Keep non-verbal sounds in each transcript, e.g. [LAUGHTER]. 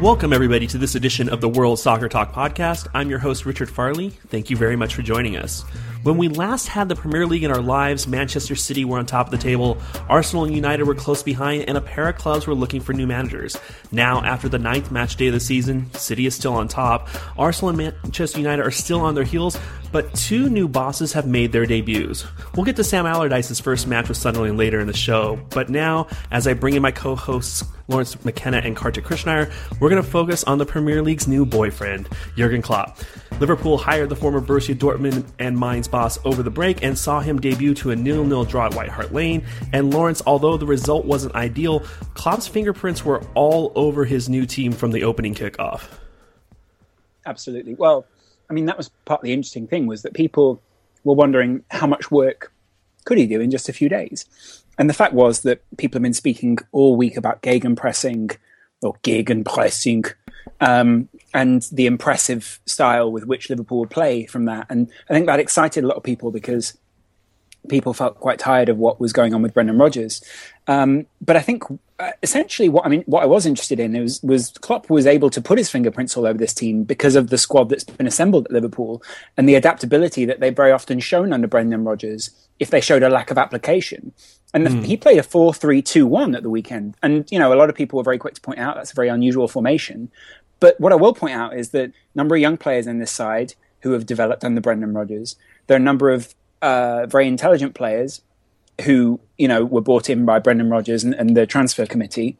Welcome, everybody, to this edition of the World Soccer Talk podcast. I'm your host, Richard Farley. Thank you very much for joining us. When we last had the Premier League in our lives, Manchester City were on top of the table, Arsenal and United were close behind, and a pair of clubs were looking for new managers. Now, after the ninth match day of the season, City is still on top. Arsenal and Manchester United are still on their heels, but two new bosses have made their debuts. We'll get to Sam Allardyce's first match with Sunderland later in the show, but now, as I bring in my co hosts, Lawrence McKenna and Kartik Krishnaiyer, we're going to focus on the Premier League's new boyfriend, Jurgen Klopp. Liverpool hired the former Borussia Dortmund and Mainz boss over the break and saw him debut to a nil-nil draw at White Hart Lane. And Lawrence, although the result wasn't ideal, Klopp's fingerprints were all over his new team from the opening kickoff. Absolutely. Well, I mean, that was part of the interesting thing was that people were wondering how much work could he do in just a few days. And the fact was that people have been speaking all week about gegenpressing or gegenpressing um, and the impressive style with which Liverpool would play from that. And I think that excited a lot of people because people felt quite tired of what was going on with Brendan Rodgers. Um, but I think uh, essentially what I mean, what I was interested in was was Klopp was able to put his fingerprints all over this team because of the squad that's been assembled at Liverpool and the adaptability that they've very often shown under Brendan Rodgers. If they showed a lack of application, and mm. he played a 4 3 2 1 at the weekend. And, you know, a lot of people were very quick to point out that's a very unusual formation. But what I will point out is that number of young players in this side who have developed under Brendan Rodgers, there are a number of uh, very intelligent players who, you know, were brought in by Brendan Rodgers and, and the transfer committee.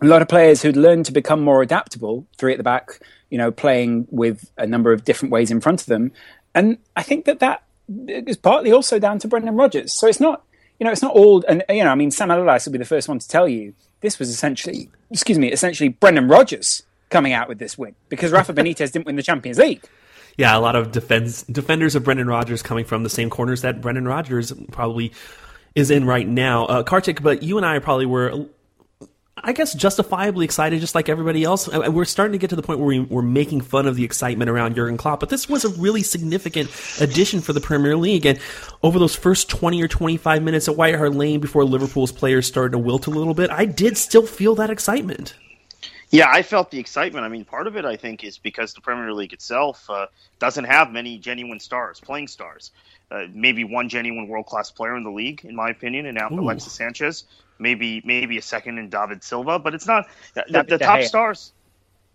A lot of players who'd learned to become more adaptable, three at the back, you know, playing with a number of different ways in front of them. And I think that that is partly also down to Brendan Rodgers. So it's not you know, it's not all, and you know, I mean, Sam Allardyce will be the first one to tell you this was essentially, excuse me, essentially Brendan Rodgers coming out with this win because Rafa Benitez didn't win the Champions League. [LAUGHS] Yeah, a lot of defense defenders of Brendan Rodgers coming from the same corners that Brendan Rodgers probably is in right now. Uh, Kartik, but you and I probably were I guess justifiably excited, just like everybody else. Uh, we're starting to get to the point where we, are making fun of the excitement around Jurgen Klopp, but this was a really significant addition for the Premier League. And over those first 20 or 25 minutes at White Hart Lane before Liverpool's players started to wilt a little bit, I did still feel that excitement. Yeah, I felt the excitement. I mean, part of it, I think, is because the Premier League itself uh, doesn't have many genuine stars, playing stars. Uh, maybe one genuine world class player in the league, in my opinion, and now Alexis Sanchez maybe maybe a second in David Silva, but it's not the, the, the top stars.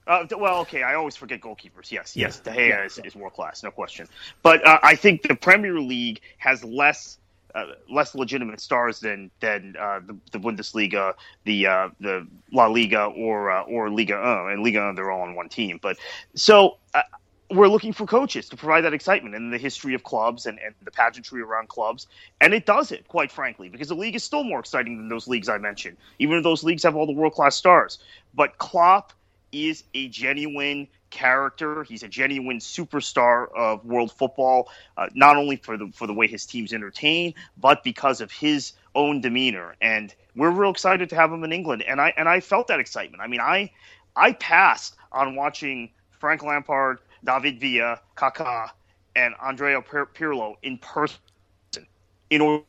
Uh, well, okay, I always forget goalkeepers. Yes, yes, De Gea yeah, is, is world class, no question. But uh, I think the Premier League has less uh, less legitimate stars than than uh, the, the, Bundesliga, the uh, the La Liga, or uh, or Liga 1. And Liga 1, they're all on one team. But so we're looking for coaches to provide that excitement in the history of clubs and, and the pageantry around clubs. And it does it, quite frankly, because the league is still more exciting than those leagues I mentioned, even if those leagues have all the world class stars. But Klopp is a genuine character. He's a genuine superstar of world football, uh, not only for the for the way his teams entertain, but because of his own demeanor. And we're real excited to have him in England. And I and I felt that excitement. I mean, I I passed on watching Frank Lampard David Villa, Kaká, and Andrea Pirlo in person in order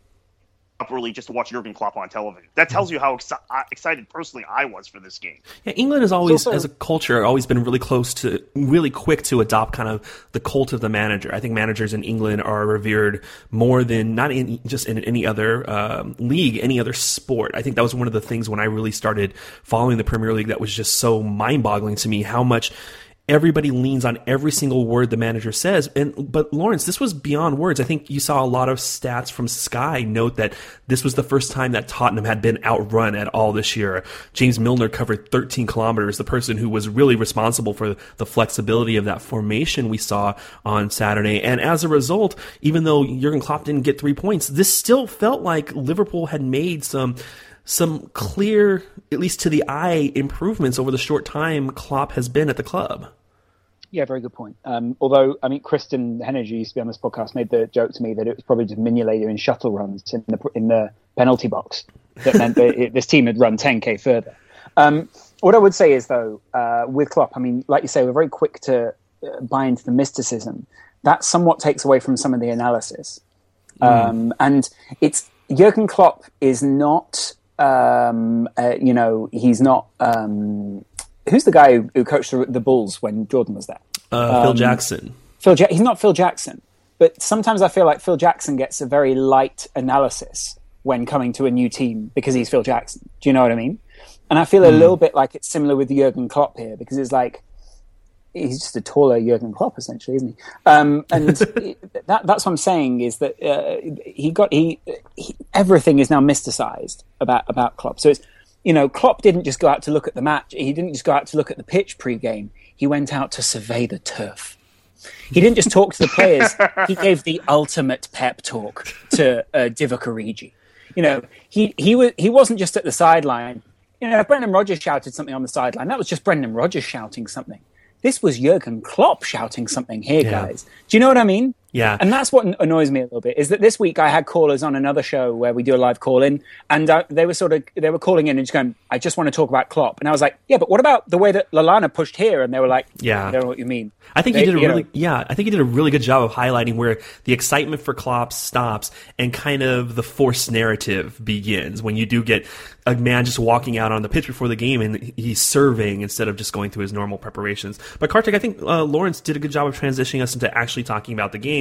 up early just to watch Jurgen Klopp on television. That tells you how exci- excited personally I was for this game. Yeah, England has always, also, as a culture, always been really close to, really quick to adopt kind of the cult of the manager. I think managers in England are revered more than not in just in any other um, league, any other sport. I think that was one of the things when I really started following the Premier League that was just so mind-boggling to me how much everybody leans on every single word the manager says. And but Lawrence, this was beyond words. I think you saw a lot of stats from Sky note that this was the first time that Tottenham had been outrun at all this year. James Milner covered 13 kilometers, the person who was really responsible for the flexibility of that formation we saw on Saturday. And as a result, even though Jurgen Klopp didn't get three points, this still felt like Liverpool had made some some clear, at least to the eye, improvements over the short time Klopp has been at the club. Yeah, very good point. Um, although, I mean, Kristen Hennig, used to be on this podcast, made the joke to me that it was probably just Mignolet in shuttle runs in the in the penalty box that meant that it, this team had run 10k further. Um, what I would say is, though, uh, with Klopp, I mean, like you say, we're very quick to uh, buy into the mysticism. That somewhat takes away from some of the analysis. Mm. Um, and it's Jurgen Klopp is not, um, uh, you know, he's not um, who's the guy who, who coached the, the, Bulls when Jordan was there? Uh, Phil um, Jackson. Phil, ja- he's not Phil Jackson, but sometimes I feel like Phil Jackson gets a very light analysis when coming to a new team because he's Phil Jackson. Do you know what I mean? And I feel a mm. little bit like it's similar with Jurgen Klopp here because it's like he's just a taller Jurgen Klopp, essentially, isn't he? Um, and [LAUGHS] that, that's what I'm saying is that uh, he got he, he, everything is now mysticized about about Klopp. So it's you know, Klopp didn't just go out to look at the match. He didn't just go out to look at the pitch pre-game. He went out to survey the turf. He didn't just talk to the players. he [LAUGHS] gave the ultimate pep talk to uh, Divock Origi. You know, he he was he wasn't just at the sideline. You know, if Brendan Rodgers shouted something on the sideline, that was just Brendan Rodgers shouting something. This was Jurgen Klopp shouting something here, yeah. guys. Do you know what I mean? Yeah. And that's what annoys me a little bit is that this week I had callers on another show where we do a live call in and uh, they were sort of, they were calling in and just going, I just want to talk about Klopp. And I was like, yeah, but what about the way that Lallana pushed here? And they were like, yeah, I don't know what you mean. I think they, he did a really, know. yeah, I think he did a really good job of highlighting where the excitement for Klopp stops and kind of the forced narrative begins when you do get a man just walking out on the pitch before the game and he's serving instead of just going through his normal preparations. But Kartik, I think uh, Lawrence did a good job of transitioning us into actually talking about the game.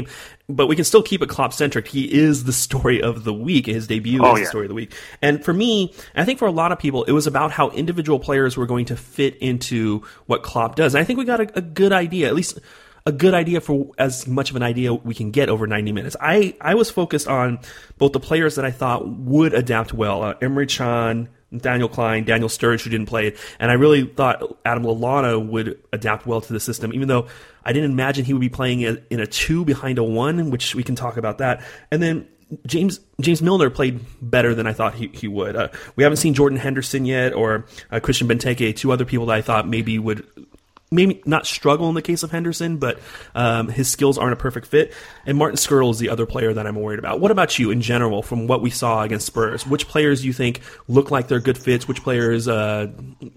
But we can still keep it Klopp centric. He is the story of the week. His debut oh, is yeah. the story of the week. And for me, I think for a lot of people, it was about how individual players were going to fit into what Klopp does. And I think we got a, a good idea, at least a good idea for as much of an idea we can get over 90 minutes. I, I was focused on both the players that I thought would adapt well, uh, Emre Can, Nathaniel Clyne, Daniel Sturridge, who didn't play it, and I really thought Adam Lallana would adapt well to the system, even though I didn't imagine he would be playing in a two behind a one, which we can talk about that. And then James James Milner played better than I thought he, he would. Uh, we haven't seen Jordan Henderson yet, or uh, Christian Benteke, two other people that I thought maybe would maybe not struggle in the case of Henderson, but um, his skills aren't a perfect fit. And Martin Skrtel is the other player that I'm worried about. What about you in general, from what we saw against Spurs? Which players do you think look like they're good fits? Which players uh,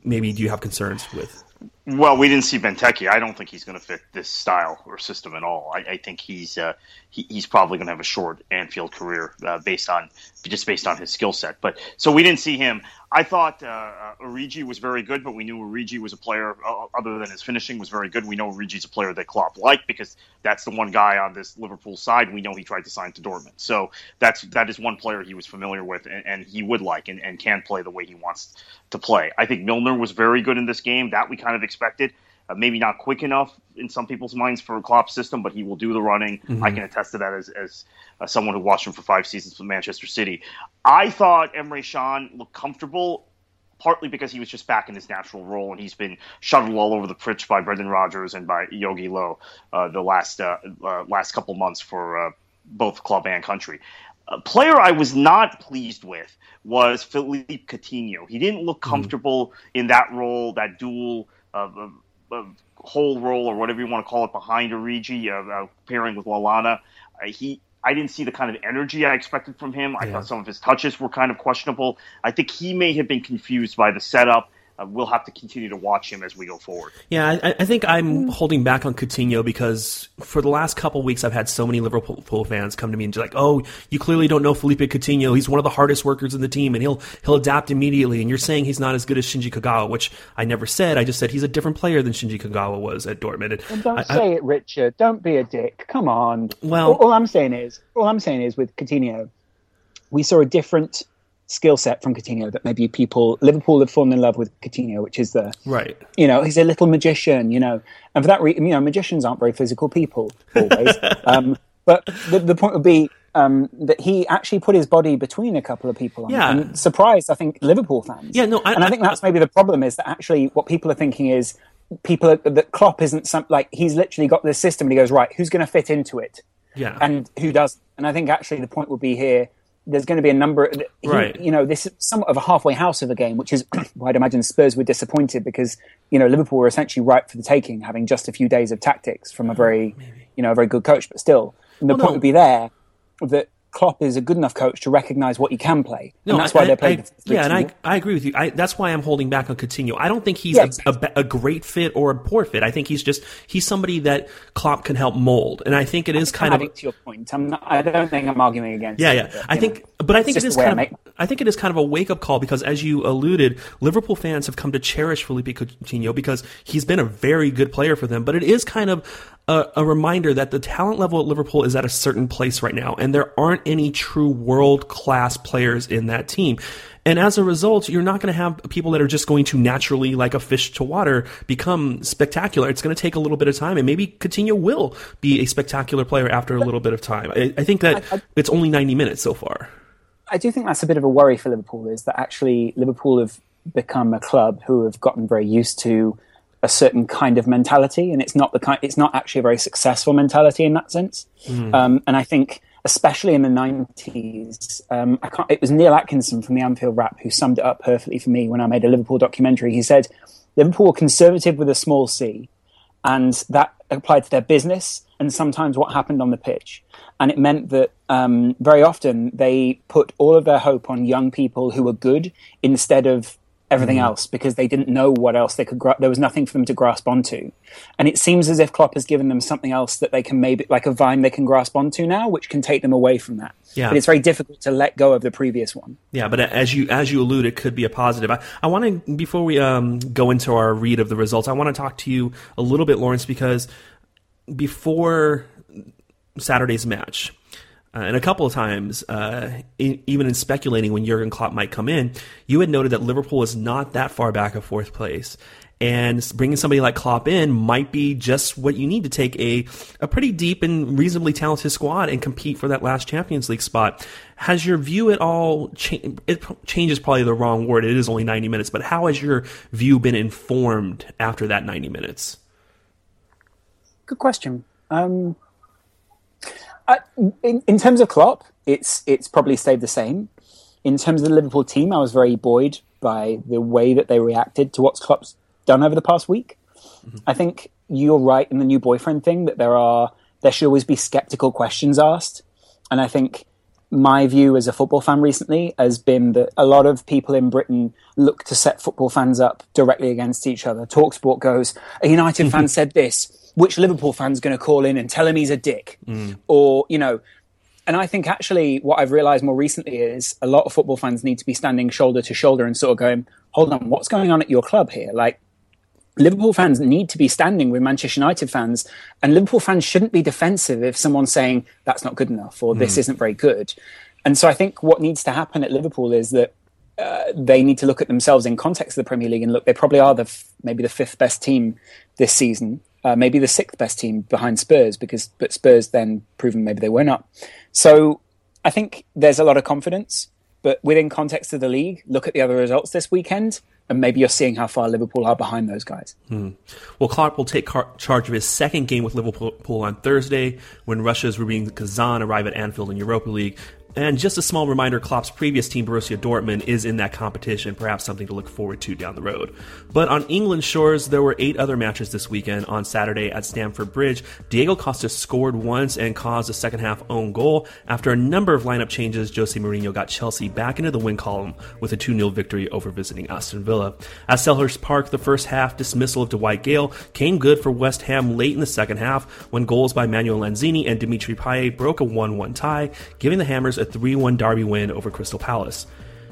maybe do you have concerns with? Well, we didn't see Benteke. I don't think he's going to fit this style or system at all. I, I think he's uh, he, he's probably going to have a short Anfield career uh, based on just based on his skill set. But so we didn't see him. I thought uh, uh Origi was very good, but we knew Origi was a player uh, other than his finishing was very good. We know Origi's a player that Klopp liked because that's the one guy on this Liverpool side we know he tried to sign to Dortmund. So that's that is one player he was familiar with and, and he would like and, and can play the way he wants to play. I think Milner was very good in this game. That we kind of expected. Uh, maybe not quick enough in some people's minds for a Klopp system, but he will do the running. Mm-hmm. I can attest to that as, as uh, someone who watched him for five seasons with Manchester City. I thought Emre Can looked comfortable, partly because he was just back in his natural role, and he's been shuttled all over the pitch by Brendan Rodgers and by Jogi Löw uh, the last uh, uh, last couple months for uh, both club and country. A player I was not pleased with was Philippe Coutinho. He didn't look mm-hmm. comfortable mm-hmm. in that role, that dual of, of whole role or whatever you want to call it behind Origi, uh, uh, pairing with Lallana. Uh, he, I didn't see the kind of energy I expected from him. I yeah. thought some of his touches were kind of questionable. I think he may have been confused by the setup. Uh, we'll have to continue to watch him as we go forward. Yeah, I, I think I'm holding back on Coutinho because for the last couple weeks I've had so many Liverpool fans come to me and be like, "Oh, you clearly don't know Philippe Coutinho. He's one of the hardest workers in the team, and he'll he'll adapt immediately." And you're saying he's not as good as Shinji Kagawa, which I never said. I just said he's a different player than Shinji Kagawa was at Dortmund. And don't I, say I, it, Richard. Don't be a dick. Come on. Well, all, all I'm saying is, all I'm saying is, with Coutinho, we saw a different skill set from Coutinho that maybe people Liverpool have fallen in love with Coutinho, which is the right. You know, he's a little magician. You know, and for that reason, you know, magicians aren't very physical people always. [LAUGHS] um, but the, the point would be um, that he actually put his body between a couple of people. Yeah, and surprised I think Liverpool fans. Yeah, no, I, and I, think that's maybe the problem is that actually what people are thinking is people are, that Klopp isn't some like he's literally got this system and he goes right, who's going to fit into it? Yeah, and who does? And I think actually the point would be here there's going to be a number. He, right. You know, this is somewhat of a halfway house of a game, which is [CLEARS THROAT] why I'd imagine Spurs were disappointed because you know Liverpool were essentially ripe for the taking, having just a few days of tactics from a very, Maybe. you know, a very good coach. But still, the well, point no. would be there that Klopp is a good enough coach to recognise what he can play. No, and that's I, why they're I, playing. yeah, and I, I agree with you. I, that's why I'm holding back on Coutinho. I don't think he's Yeah, a, a, a great fit or a poor fit. I think he's just he's somebody that Klopp can help mold, and I think it is kind of to your point. I'm not, I don't think I'm arguing against. yeah, it, yeah. but, I think, know, but I think it is the way I kind of. I think it is kind of a wake up call because, as you alluded, Liverpool fans have come to cherish Philippe Coutinho because he's been a very good player for them. But it is kind of a, a reminder that the talent level at Liverpool is at a certain place right now, and there aren't any true world class players in that team. And as a result, you're not going to have people that are just going to naturally, like a fish to water, become spectacular. It's going to take a little bit of time, and maybe Coutinho will be a spectacular player after a little bit of time. I, I think that I- I- it's only 90 minutes so far. I do think that's a bit of a worry for Liverpool is that actually Liverpool have become a club who have gotten very used to a certain kind of mentality, and it's not the kind. It's not actually a very successful mentality in that sense. Um, and I think, especially in the nineties, um, I can't. It was Neil Atkinson from the Anfield Wrap who summed it up perfectly for me when I made a Liverpool documentary. He said, "Liverpool were conservative with a small c, and that applied to their business and sometimes what happened on the pitch. And it meant that um, very often they put all of their hope on young people who were good instead of everything else because they didn't know what else they could. Gra- there was nothing for them to grasp onto, and it seems as if Klopp has given them something else that they can maybe like a vine they can grasp onto now, which can take them away from that. Yeah. But it's very difficult to let go of the previous one. Yeah, but as you as you allude, it could be a positive. I, I want to before we um, go into our read of the results, I want to talk to you a little bit, Lawrence, because before Saturday's match, uh, and a couple of times, uh, e- even in speculating when Jurgen Klopp might come in, you had noted that Liverpool is not that far back of fourth place. And bringing somebody like Klopp in might be just what you need to take a, a pretty deep and reasonably talented squad and compete for that last Champions League spot. Has your view at all changed? It changes probably the wrong word. It is only 90 minutes, but how has your view been informed after that 90 minutes? Good question. Um, I, in, in terms of Klopp, it's it's probably stayed the same. In terms of the Liverpool team, I was very buoyed by the way that they reacted to what Klopp's done over the past week. Mm-hmm. I think you're right in the new boyfriend thing that there are there should always be skeptical questions asked, and I think my view as a football fan recently has been that a lot of people in Britain look to set football fans up directly against each other. Talksport goes, a United fan [LAUGHS] said this. Which Liverpool fan's going to call in and tell him he's a dick? Or, you know, and I think actually what I've realized more recently is a lot of football fans need to be standing shoulder to shoulder and sort of going, hold on, what's going on at your club here? Like, Liverpool fans need to be standing with Manchester United fans, and Liverpool fans shouldn't be defensive if someone's saying that's not good enough or this isn't very good. And so I think what needs to happen at Liverpool is that uh, they need to look at themselves in context of the Premier League and look. They probably are the f- maybe the fifth best team this season, uh, maybe the sixth best team behind Spurs because but Spurs then proven maybe they were not. So I think there's a lot of confidence, but within context of the league, look at the other results this weekend, and maybe you're seeing how far Liverpool are behind those guys. Well, Clark will take car- charge of his second game with Liverpool on Thursday when Russia's Rubin Kazan arrive at Anfield in Europa League. And just a small reminder Klopp's previous team, Borussia Dortmund, is in that competition, perhaps something to look forward to down the road. But on England shores, there were eight other matches this weekend. On Saturday at Stamford Bridge, Diego Costa scored once and caused a second half own goal. After a number of lineup changes, Jose Mourinho got Chelsea back into the win column with a 2 0 victory over visiting Aston Villa. At Selhurst Park, the first half dismissal of Dwight Gayle came good for West Ham late in the second half when goals by Manuel Lanzini and Dimitri Payet broke a 1 1 tie, giving the Hammers a 3 1 derby win over Crystal Palace.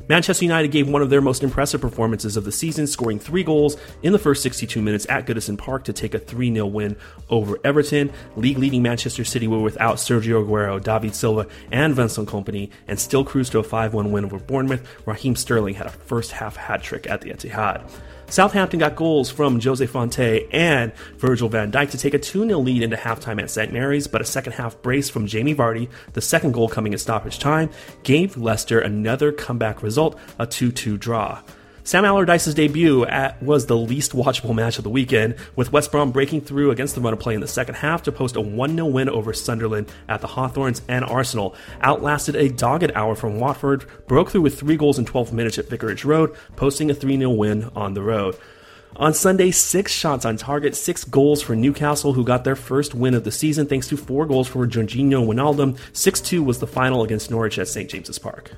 Manchester United gave one of their most impressive performances of the season, scoring three goals in the first 62 minutes at Goodison Park to take a 3 0 win over Everton. League leading Manchester City were without Sergio Aguero, David Silva, and Vincent Kompany, and still cruised to a 5 1 win over Bournemouth. Raheem Sterling had a first half hat trick at the Etihad. Southampton got goals from Jose Fonte and Virgil van Dijk to take a 2 0 lead into halftime at St. Mary's, but a second half brace from Jamie Vardy, the second goal coming in stoppage time, gave Leicester another comeback result, a 2 2 draw. Sam Allardyce's debut at, was the least watchable match of the weekend, with West Brom breaking through against the run of play in the second half to post a 1 0 win over Sunderland at the Hawthorns, and Arsenal outlasted a dogged hour from Watford, broke through with three goals in 12 minutes at Vicarage Road, posting a 3 0 win on the road. On Sunday, six shots on target, six goals for Newcastle, who got their first win of the season thanks to four goals for Georginio Wijnaldum. 6 2 was the final against Norwich at St. James's Park.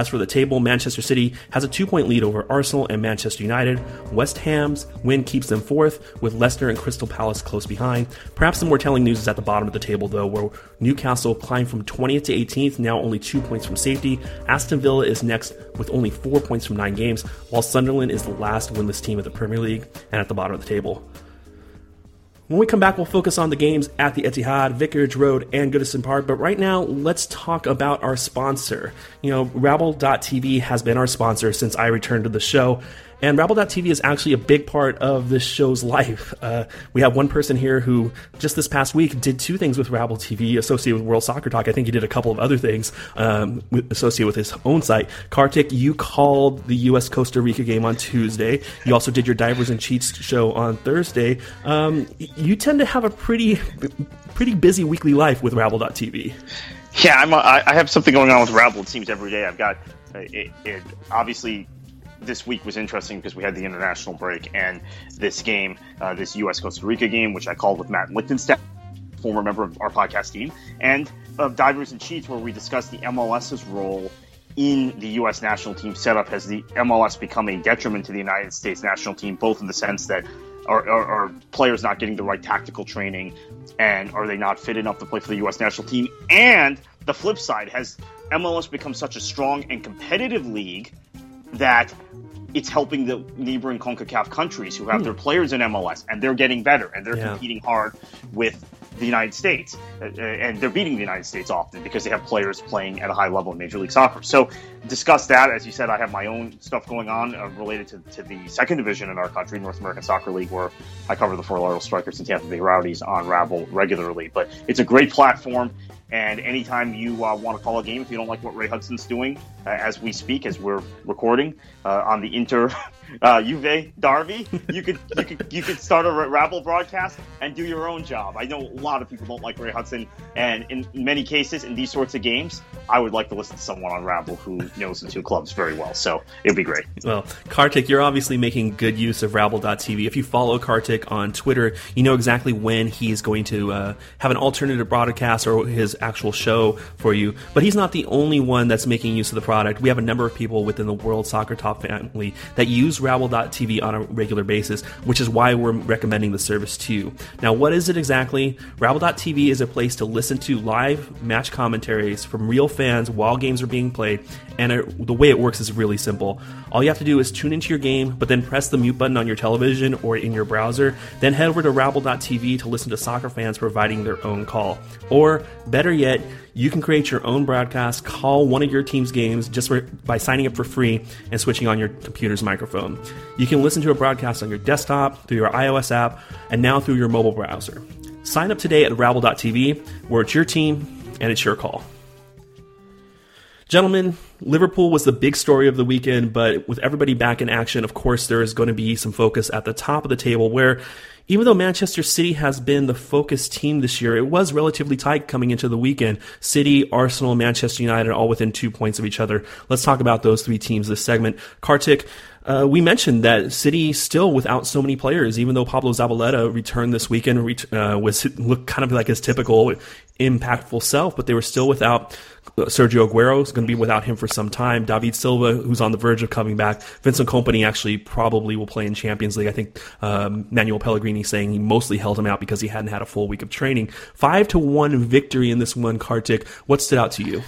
As for the table, Manchester City has a two point lead over Arsenal and Manchester United. West Ham's win keeps them fourth, with Leicester and Crystal Palace close behind. Perhaps the more telling news is at the bottom of the table, though, where Newcastle climbed from 20th to 18th, now only two points from safety. Aston Villa is next with only four points from nine games, while Sunderland is the last winless team of the Premier League and at the bottom of the table. When we come back, we'll focus on the games at the Etihad, Vicarage Road, and Goodison Park. But right now, let's talk about our sponsor. You know, Rabble.tv has been our sponsor since I returned to the show. And Rabble.tv is actually a big part of this show's life. [LAUGHS] Uh, we have one person here who just this past week did two things with Rabble TV associated with World Soccer Talk. I think he did a couple of other things um, associated with his own site. Kartik, you called the U.S. Costa Rica game on Tuesday. You also did your Divers and Cheats show on Thursday. Um, you tend to have a pretty, pretty busy weekly life with Rabble.tv. Yeah, I'm. I have something going on with Rabble. It seems every day. I've got uh, it, it obviously this week was interesting because we had the international break and this game, uh, this U.S. Costa Rica game, which I called with Matt Lichtenstein, former member of our podcast team, and of Divers and Cheats, where we discussed the MLS's role in the U.S. national team setup. Has the MLS become a detriment to the United States national team, both in the sense that are, are, are, players not getting the right tactical training, and are they not fit enough to play for the U.S. national team? And the flip side has MLS become such a strong and competitive league that it's helping the neighboring CONCACAF countries who have hmm. their players in MLS and they're getting better and they're yeah. competing hard with the United States. Uh, uh, and they're beating the United States often because they have players playing at a high level in Major League Soccer. So, discuss that. As you said, I have my own stuff going on uh, related to, to the second division in our country, North American Soccer League, where I cover the Fort Lauderdale Strikers and Tampa Bay Rowdies on Rabble regularly. But it's a great platform. And anytime you uh, want to call a game, if you don't like what Ray Hudson's doing uh, as we speak, as we're recording uh, on the Inter [LAUGHS] uh, Juve Derby, you could you could you could start a Rabble broadcast and do your own job. I know a lot of people don't like Ray Hudson, and in many cases, in these sorts of games, I would like to listen to someone on Rabble who knows the two clubs very well. So it'd be great. Well, Kartik, you're obviously making good use of Rabble.tv. If you follow Kartik on Twitter, you know exactly when he's going to uh, have an alternative broadcast or his actual show for you. But he's not the only one that's making use of the product. We have a number of people within the World Soccer Talk family that use Rabble.tv on a regular basis, which is why we're recommending the service to you. Now, what is it exactly? Rabble.tv is a place to listen to live match commentaries from real fans while games are being played, and it, the way it works is really simple. All you have to do is tune into your game, but then press the mute button on your television or in your browser, then head over to Rabble.tv to listen to soccer fans providing their own call. Or, better yet, you can create your own broadcast, call one of your team's games just by signing up for free and switching on your computer's microphone. You can listen to a broadcast on your desktop, through your iOS app, and now through your mobile browser. Sign up today at Rabble.tv, where it's your team and it's your call. Gentlemen, Liverpool was the big story of the weekend, but with everybody back in action, of course, there is going to be some focus at the top of the table where even though Manchester City has been the focus team this year, it was relatively tight coming into the weekend. City, Arsenal, Manchester United all within two points of each other. Let's talk about those three teams this segment. Kartik, uh, we mentioned that City still without so many players, even though Pablo Zabaleta returned this weekend, uh, was looked kind of like his typical impactful self, but they were still without Sergio Aguero is going to be without him for some time. David Silva, who's on the verge of coming back. Vincent Kompany actually probably will play in Champions League. I think um, Manuel Pellegrini saying he mostly held him out because he hadn't had a full week of training. Five to one victory in this one, Kartik. What stood out to you?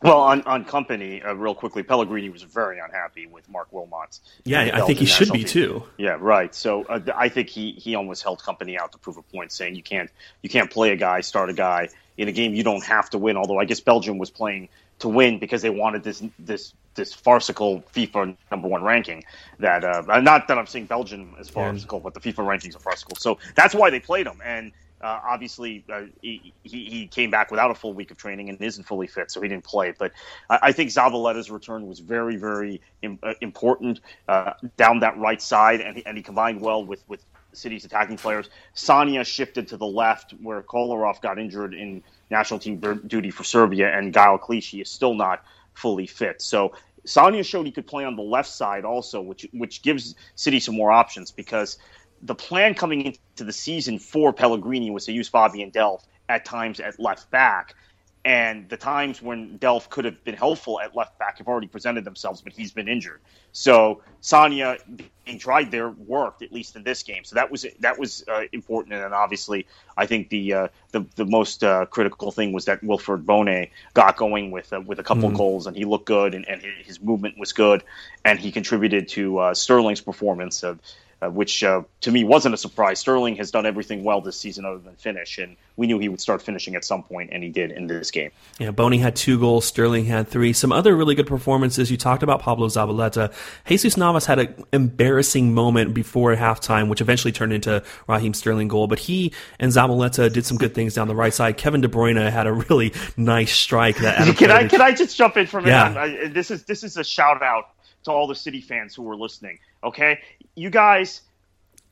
Well, on, on Kompany, uh, real quickly, Pellegrini was very unhappy with Marc Wilmots. Yeah, I think he should be team. too. Yeah, right. So uh, I think he, he almost held Kompany out to prove a point, saying you can't you can't play a guy, start a guy in a game you don't have to win. Although I guess Belgium was playing to win because they wanted this this this farcical FIFA number one ranking. That uh, not that I'm saying Belgium is farcical, yeah. but the FIFA rankings are farcical. So that's why they played him and. Uh, obviously, uh, he, he came back without a full week of training and isn't fully fit, so he didn't play. But I, I think Zabaleta's return was very, very Im- uh, important uh, down that right side, and he, and he combined well with, with City's attacking players. Sagna shifted to the left, where Kolarov got injured in national team duty for Serbia, and Gael Clichy is still not fully fit. So Sagna showed he could play on the left side also, which which gives City some more options because – the plan coming into the season for Pellegrini was to use Fabian Delph at times at left back. And the times when Delph could have been helpful at left back have already presented themselves, but he's been injured. So Sagna being tried there worked at least in this game. So that was that was uh, important. And then obviously, I think the uh, the the most uh, critical thing was that Wilfried Bony got going with uh, with a couple mm. goals, and he looked good, and, and his movement was good, and he contributed to uh, Sterling's performance. of uh, which uh, to me wasn't a surprise. Sterling has done everything well this season other than finish, and we knew he would start finishing at some point, and he did in this game. Yeah, Bony had two goals, Sterling had three. Some other really good performances. You talked about Pablo Zabaleta. Jesus Navas had an embarrassing moment before halftime, which eventually turned into Raheem Sterling goal, but he and Zabaleta did some good things down the right side. Kevin De Bruyne had a really nice strike. That [LAUGHS] can I can I just jump in for a minute? Yeah. I, this is this is a shout out to all the City fans who were listening. Okay, you guys,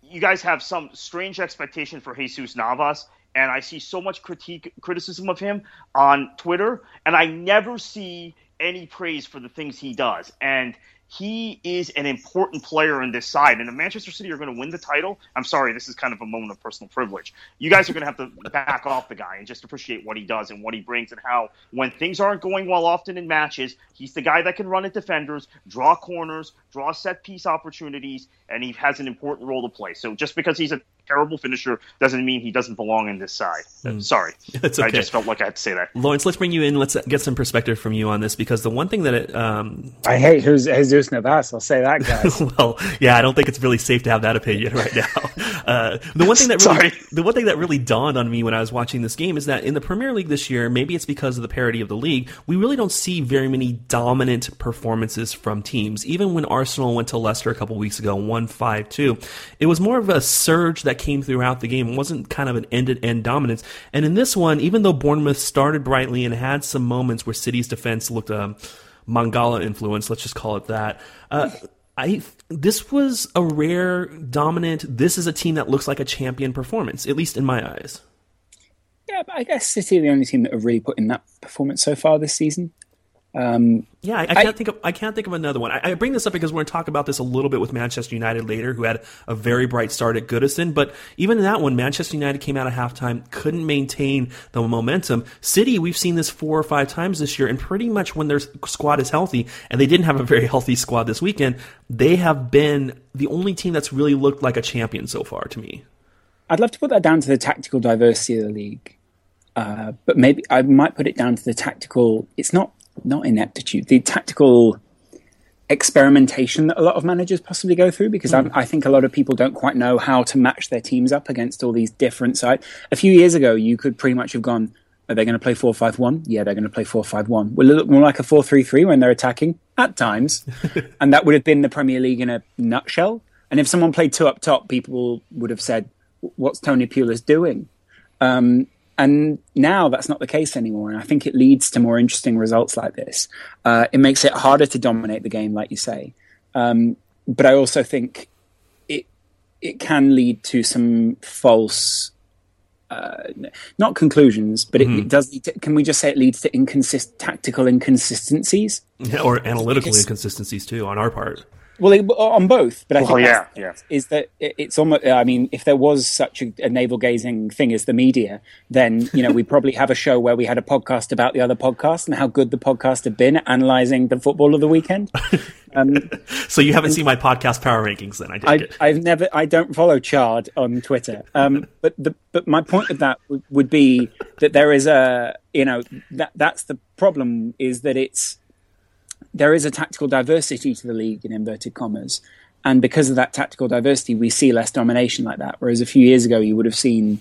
you guys have some strange expectation for Jesus Navas, and I see so much critique, criticism of him on Twitter, and I never see any praise for the things he does. And he is an important player in this side. And if Manchester City are going to win the title, I'm sorry, this is kind of a moment of personal privilege. You guys are going to have to back off the guy and just appreciate what he does and what he brings and how, when things aren't going well often in matches, he's the guy that can run at defenders, draw corners, draw set piece opportunities, and he has an important role to play. So just because he's a terrible finisher doesn't mean he doesn't belong in this side. Mm. Sorry. [LAUGHS] It's okay. I just felt like I had to say that. Lawrence, let's bring you in. Let's get some perspective from you on this because the one thing that it, um... I hate who's Jesus Navas. I'll say that, guys. [LAUGHS] well, yeah, I don't think it's really safe to have that opinion right now. [LAUGHS] Uh, the one thing that really, the one thing that really dawned on me when I was watching this game is that in the Premier League this year, maybe it's because of the parity of the league, we really don't see very many dominant performances from teams. Even when Arsenal went to Leicester a couple weeks ago, one five two, it was more of a surge that came throughout the game. It wasn't kind of an end to end dominance. And in this one, even though Bournemouth started brightly and had some moments where City's defense looked um, Mangala influence, let's just call it that. Uh, I this was a rare dominant. This is a team that looks like a champion performance, at least in my eyes. Yeah, but I guess City are the only team that have really put in that performance so far this season. Um, yeah, I, can't I, think of I can't think of another one. I, I, bring this up because we're going to talk about this a little bit with Manchester United later, who had a very bright start at Goodison. But even in that one, Manchester United came out at halftime, couldn't maintain the momentum. City, we've seen this four or five times this year, and pretty much when their squad is healthy, and they didn't have a [LAUGHS] very healthy squad this weekend, they have been the only team that's really looked like a champion so far to me. I'd love to put that down to the tactical diversity of the league. Uh, but maybe I might put it down to the tactical. It's not not ineptitude, the tactical experimentation that a lot of managers possibly go through because mm. I, I, think a lot of people don't quite know how to match their teams up against all these different sides. A few years ago, you could pretty much have gone, are they going to play 4 5 1? Yeah, they're going to play 4 5 1. Will it look more like a 4 3 3 when they're attacking? At times. [LAUGHS] and that would have been the Premier League in a nutshell. And if someone played two up top, people would have said, what's Tony Pulis doing? Um, and now that's not the case anymore. And I think it leads to more interesting results like this. Uh, it makes it harder to dominate the game, like you say. Um, but I also think it it can lead to some false, uh, not conclusions, but it, Mm-hmm. it does. Lead to, can we just say it leads to inconsist tactical inconsistencies? or analytical Because- inconsistencies too on our part. Well, it, uh, on both, but I think oh, Well, that's- yeah, yeah. is that it's almost. Uh, I mean, if there was such a, a navel gazing thing as the media, then you know we probably have a show where we had a podcast about the other podcast and how good the podcast had been at analyzing the football of the weekend. [LAUGHS] Um, so you haven't seen my podcast power rankings then? I I I've never, I don't follow Chard on Twitter. Um, [LAUGHS] but the, but my point of that would, would be that there is a, you know, that that's the problem is that it's there is a tactical diversity to the league in inverted commas, and because of that tactical diversity, we see less domination like that. Whereas a few years ago, you would have seen.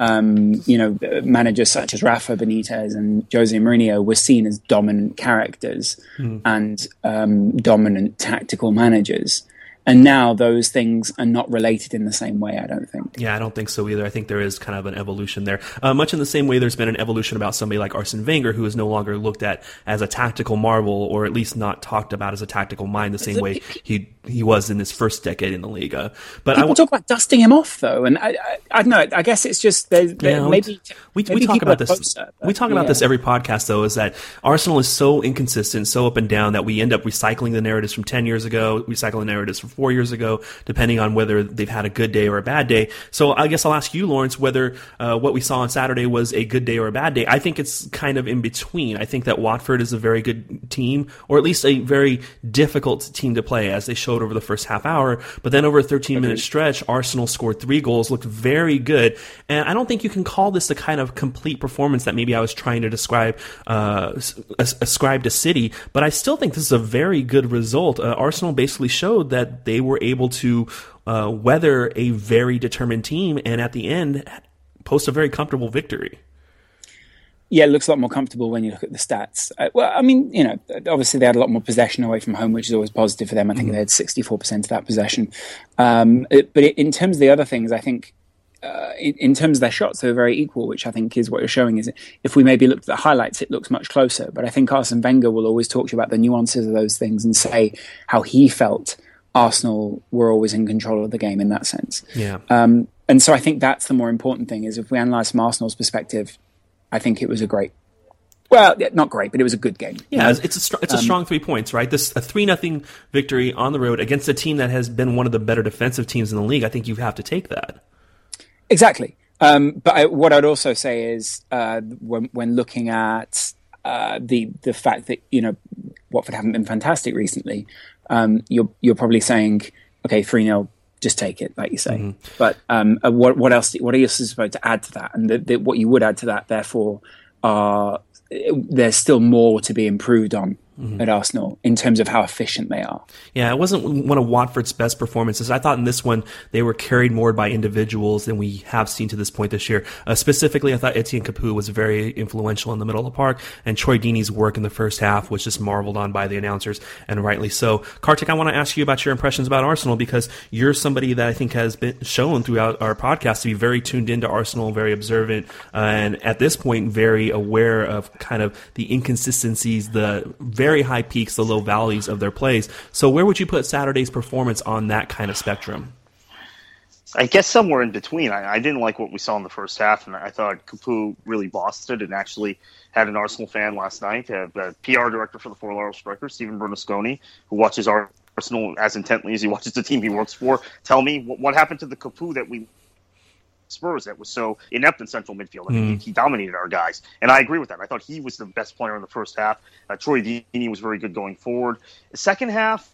Um, you know, managers such as Rafa Benitez and Jose Mourinho were seen as dominant characters and um, dominant tactical managers. And now those things are not related in the same way, I don't think. Yeah, I don't think so either. I think there is kind of an evolution there. Uh, much in the same way there's been an evolution about somebody like Arsene Wenger, who is no longer looked at as a tactical marvel, or at least not talked about as a tactical mind the same way he he was in his first decade in the league. Uh, but I People wa- talk about dusting him off, though, and I, I, I don't know. I guess it's just there, Yeah, maybe we, maybe we talk about this. closer, but we talk about yeah. this every podcast, though. Is that Arsenal is so inconsistent, so up and down that we end up recycling the narratives from ten years ago, recycling the narratives from four years ago, depending on whether they've had a good day or a bad day. So I guess I'll ask you, Lawrence, whether uh, what we saw on Saturday was a good day or a bad day. I think it's kind of in between. I think that Watford is a very good team, or at least a very difficult team to play, as they showed over the first half hour. But then over a 13 minute stretch, Arsenal scored three goals, looked very good. And I don't think you can call this the kind of complete performance that maybe I was trying to describe, uh, ascribe to City. But I still think this is a very good result. Uh, Arsenal basically showed that they were able to uh, weather a very determined team, and at the end, post a very comfortable victory. yeah, it looks a lot more comfortable when you look at the stats. Uh, well, I mean, you know, obviously they had a lot more possession away from home, which is always positive for them. I think they had 64% of that possession. Um, it- but it, in terms of the other things, I think uh, in, in terms of their shots, they were very equal, which I think is what you're showing. Is if we maybe looked at the highlights, it looks much closer. But I think Arsene Wenger will always talk to you about the nuances of those things and say how he felt Arsenal were always in control of the game in that sense. Yeah. Um, and so I think that's the more important thing is if we analyse from Arsenal's perspective, I think it was a great, well, not great, but it was a good game. Yeah, it's it's a str- it's Um, strong three points, right? This a three nothing victory on the road against a team that has been one of the better defensive teams in the league. I think you have to take that. Exactly. Um, but I, what I'd also say is uh, when, when looking at uh, the the fact that you know Watford haven't been fantastic recently, um, you're you're probably saying, okay, three 0 just take it, like you say. But um, uh, what what else? What else is supposed to add to that? And the, the, what you would add to that, therefore, are there's still more to be improved on at Arsenal in terms of how efficient they are. Yeah, it wasn't one of Watford's best performances. I thought in this one they were carried more by individuals than we have seen to this point this year. Uh, specifically, I thought Etienne Capoue was very influential in the middle of the park, and Troy Deeney's work in the first half was just marveled on by the announcers, and rightly so. Kartik, I want to ask you about your impressions about Arsenal because you're somebody that I think has been shown throughout our podcast to be very tuned into Arsenal, very observant, uh, and at this point very aware of kind of the inconsistencies, the very high peaks, the low valleys of their plays. So, where would you put Saturday's performance on that kind of spectrum? I guess somewhere in between. I, I didn't like what we saw in the first half, and I thought Capoue really bossed it and actually had an Arsenal fan last night, uh, the PR director for the Fort Lauderdale Strikers, Stephen Bernasconi, who watches Arsenal as intently as he watches the team he works for, tell me what, what happened to the Capoue that we Spurs that was so inept in central midfield. I mean, he, he dominated our guys, and I agree with that. I thought he was the best player in the first half. Uh, Troy Deeney was very good going forward. The second half,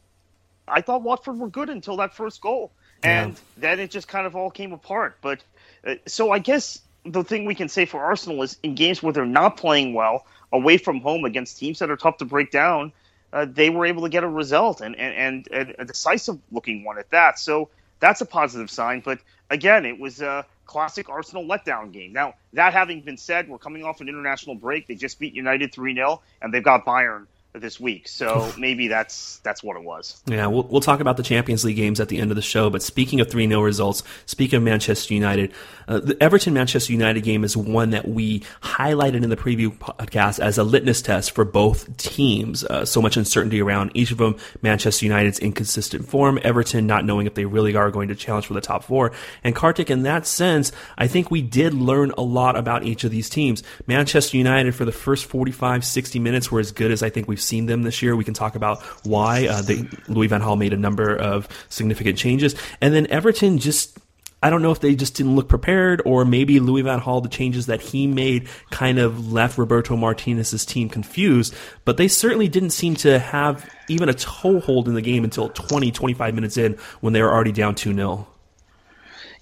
I thought Watford were good until that first goal, and then it just kind of all came apart. But uh, so I guess the thing we can say for Arsenal is in games where they're not playing well away from home against teams that are tough to break down, uh, they were able to get a result and, and, and, and a decisive looking one at that. So that's a positive sign. But again, it was a classic Arsenal letdown game. Now, that having been said, we're coming off an international break. They just beat United 3 0, and they've got Bayern this week. So [LAUGHS] maybe that's that's what it was. Yeah, we'll, we'll talk about the Champions League games at the end of the show. But speaking of 3 0 results, speaking of Manchester United, uh, the Everton Manchester United game is one that we highlighted in the preview podcast as a litmus test for both teams. Uh, so much uncertainty around each of them. Manchester United's inconsistent form, Everton not knowing if they really are going to challenge for the top four. And Kartik, in that sense, I think we did learn a lot about each of these teams. Manchester United, for the first 45, 60 minutes, were as good as I think we've we've seen them this year. We can talk about why uh, they, Louis Van Gaal made a number of significant changes, and then Everton just. I don't know if they just didn't look prepared, or maybe Louis Van Gaal, the changes that he made, kind of left Roberto Martinez's team confused. But they certainly didn't seem to have even a toehold in the game until 20, 25 minutes in when they were already down 2 0.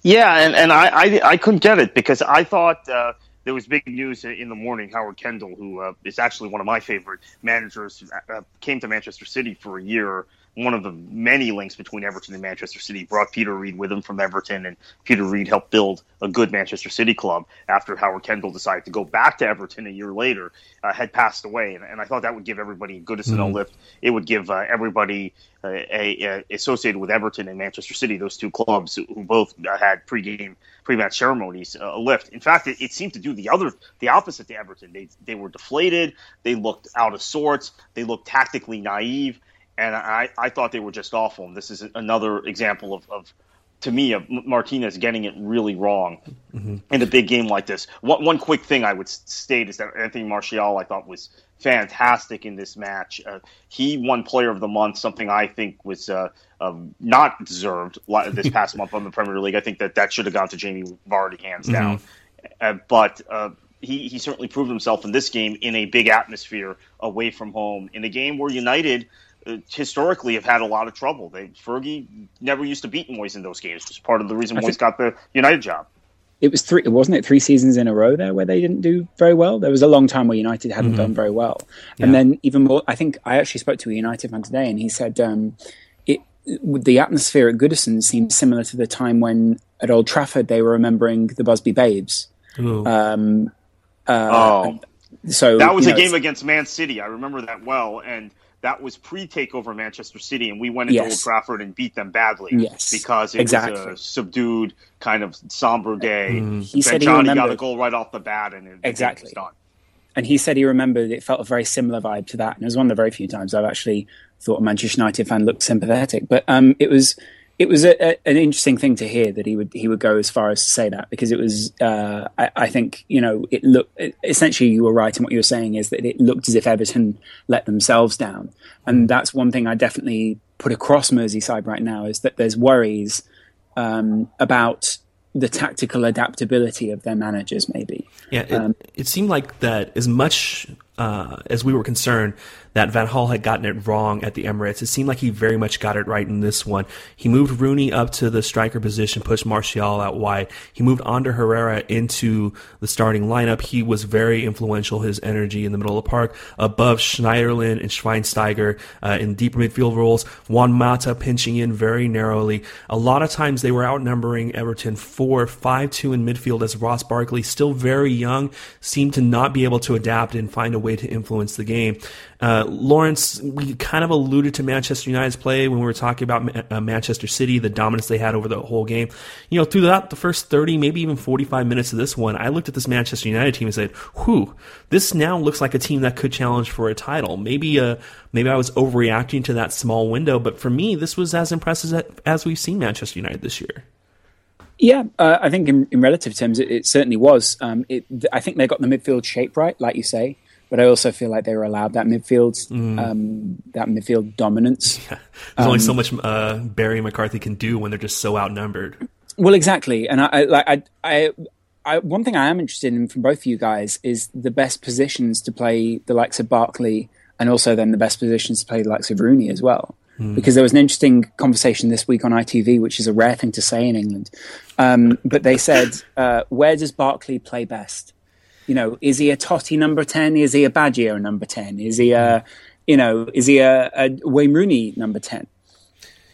Yeah, and, and I, I, I couldn't get it because I thought uh, there was big news in the morning. Howard Kendall, who uh, is actually one of my favorite managers, uh, came to Manchester City for a year one of the many links between Everton and Manchester City. Brought Peter Reid with him from Everton, and Peter Reid helped build a good Manchester City club after Howard Kendall decided to go back to Everton a year later, uh, had passed away. And, and, I thought that would give everybody a Goodison mm-hmm. lift. It would give uh, everybody uh, a, a, associated with Everton and Manchester City, those two clubs who both had pregame, pre-match ceremonies, uh, a lift. In fact, it, it seemed to do the other, the opposite to Everton. They they were deflated. They looked out of sorts. They looked tactically naive and I, I thought they were just awful. And this is another example of, of to me, of Martinez getting it really wrong mm-hmm. in a big game like this. One, one quick thing I would state is that Anthony Martial, I thought, was fantastic in this match. Uh, he won Player of the Month, something I think was uh, uh, not deserved this [LAUGHS] past month on the Premier League. I think that that should have gone to Jamie Vardy hands mm-hmm. down. Uh, but uh, he, he certainly proved himself in this game in a big atmosphere away from home, in a game where United – historically have had a lot of trouble. They Fergie never used to beat Moyes in those games. It was part of the reason I Moyes got the United job. It was three, wasn't it? Three seasons in a row there where they didn't do very well. There was a long time where United hadn't mm-hmm. done very well, yeah. and then even more. I think I actually spoke to a United fan today, and he said um, it the atmosphere at Goodison seemed similar to the time when at Old Trafford they were remembering the Busby Babes. Um, uh, oh, so that was a know, game against Man City. I remember that well, and that was pre-takeover Manchester City, and we went into yes. Old Trafford and beat them badly. Yes, because it exactly. was a subdued kind of somber day. Mm. He said Johnny got a goal right off the bat, and it, exactly. It done. And he said he remembered it felt a very similar vibe to that, and it was one of the very few times I've actually thought a Manchester United fan looked sympathetic. But um, it was it was a, a, an interesting thing to hear that he would he would go as far as to say that because it was uh, I, I, think you know it looked essentially you were right in what you were saying is that it looked as if Everton let themselves down. And that's one thing I definitely put across Merseyside right now is that there's worries um, about the tactical adaptability of their managers maybe. Yeah it, um, it seemed like that as much uh, as we were concerned that Van Gaal had gotten it wrong at the Emirates. It seemed like he very much got it right in this one. He moved Rooney up to the striker position, pushed Martial out wide. He moved Ander Herrera into the starting lineup. He was very influential, his energy in the middle of the park, above Schneiderlin and Schweinsteiger uh, in deeper midfield roles. Juan Mata pinching in very narrowly. A lot of times they were outnumbering Everton 4 5 2 in midfield as Ross Barkley, still very young, seemed to not be able to adapt and find a way to influence the game. Uh, Lawrence, we kind of alluded to Manchester United's play when we were talking about uh, Manchester City, the dominance they had over the whole game. You know, throughout the first 30, maybe even 45 minutes of this one, I looked at this Manchester United team and said, whew, this now looks like a team that could challenge for a title. Maybe, uh, maybe I was overreacting to that small window, but for me, this was as impressive as, as we've seen Manchester United this year. Yeah, uh, I think in, in, relative terms, it, it certainly was. Um, it, I think they got the midfield shape right, like you say but I also feel like they were allowed that midfield, mm. um, that midfield dominance. Yeah. [LAUGHS] There's um, only so um, much uh, Barry McCarthy can do when they're just so outnumbered. Well, exactly, and I, I like I, I, I, one thing I am interested in from both of you guys is the best positions to play the likes of Barkley, and also then the best positions to play the likes of Rooney as well. Mm. Because there was an interesting conversation this week on ITV, which is a rare thing to say in England. Um, but they said, uh, "Where does Barkley play best?" You know, is he a Totti number 10? Is he a Baggio number 10? Is he a, mm. you know, is he a, a Wayne Rooney number 10?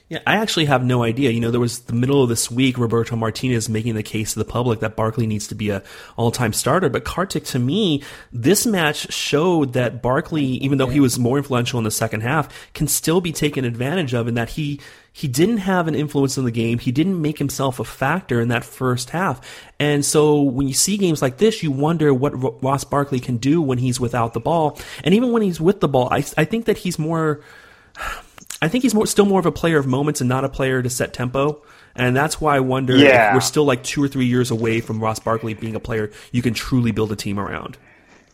Yeah, I actually have no idea. You know, there was the middle of this week, Roberto Martinez making the case to the public that Barkley needs to be a all-time starter. But Kartik, to me, this match showed that Barkley, even though he was more influential in the second half, can still be taken advantage of, and that he he didn't have an influence in the game. He didn't make himself a factor in that first half. And so when you see games like this, you wonder what Ross Barkley can do when he's without the ball. And even when he's with the ball, I, I think that he's more I think he's more, still more of a player of moments and not a player to set tempo. And that's why I wonder yeah. if we're still like two or three years away from Ross Barkley being a player you can truly build a team around.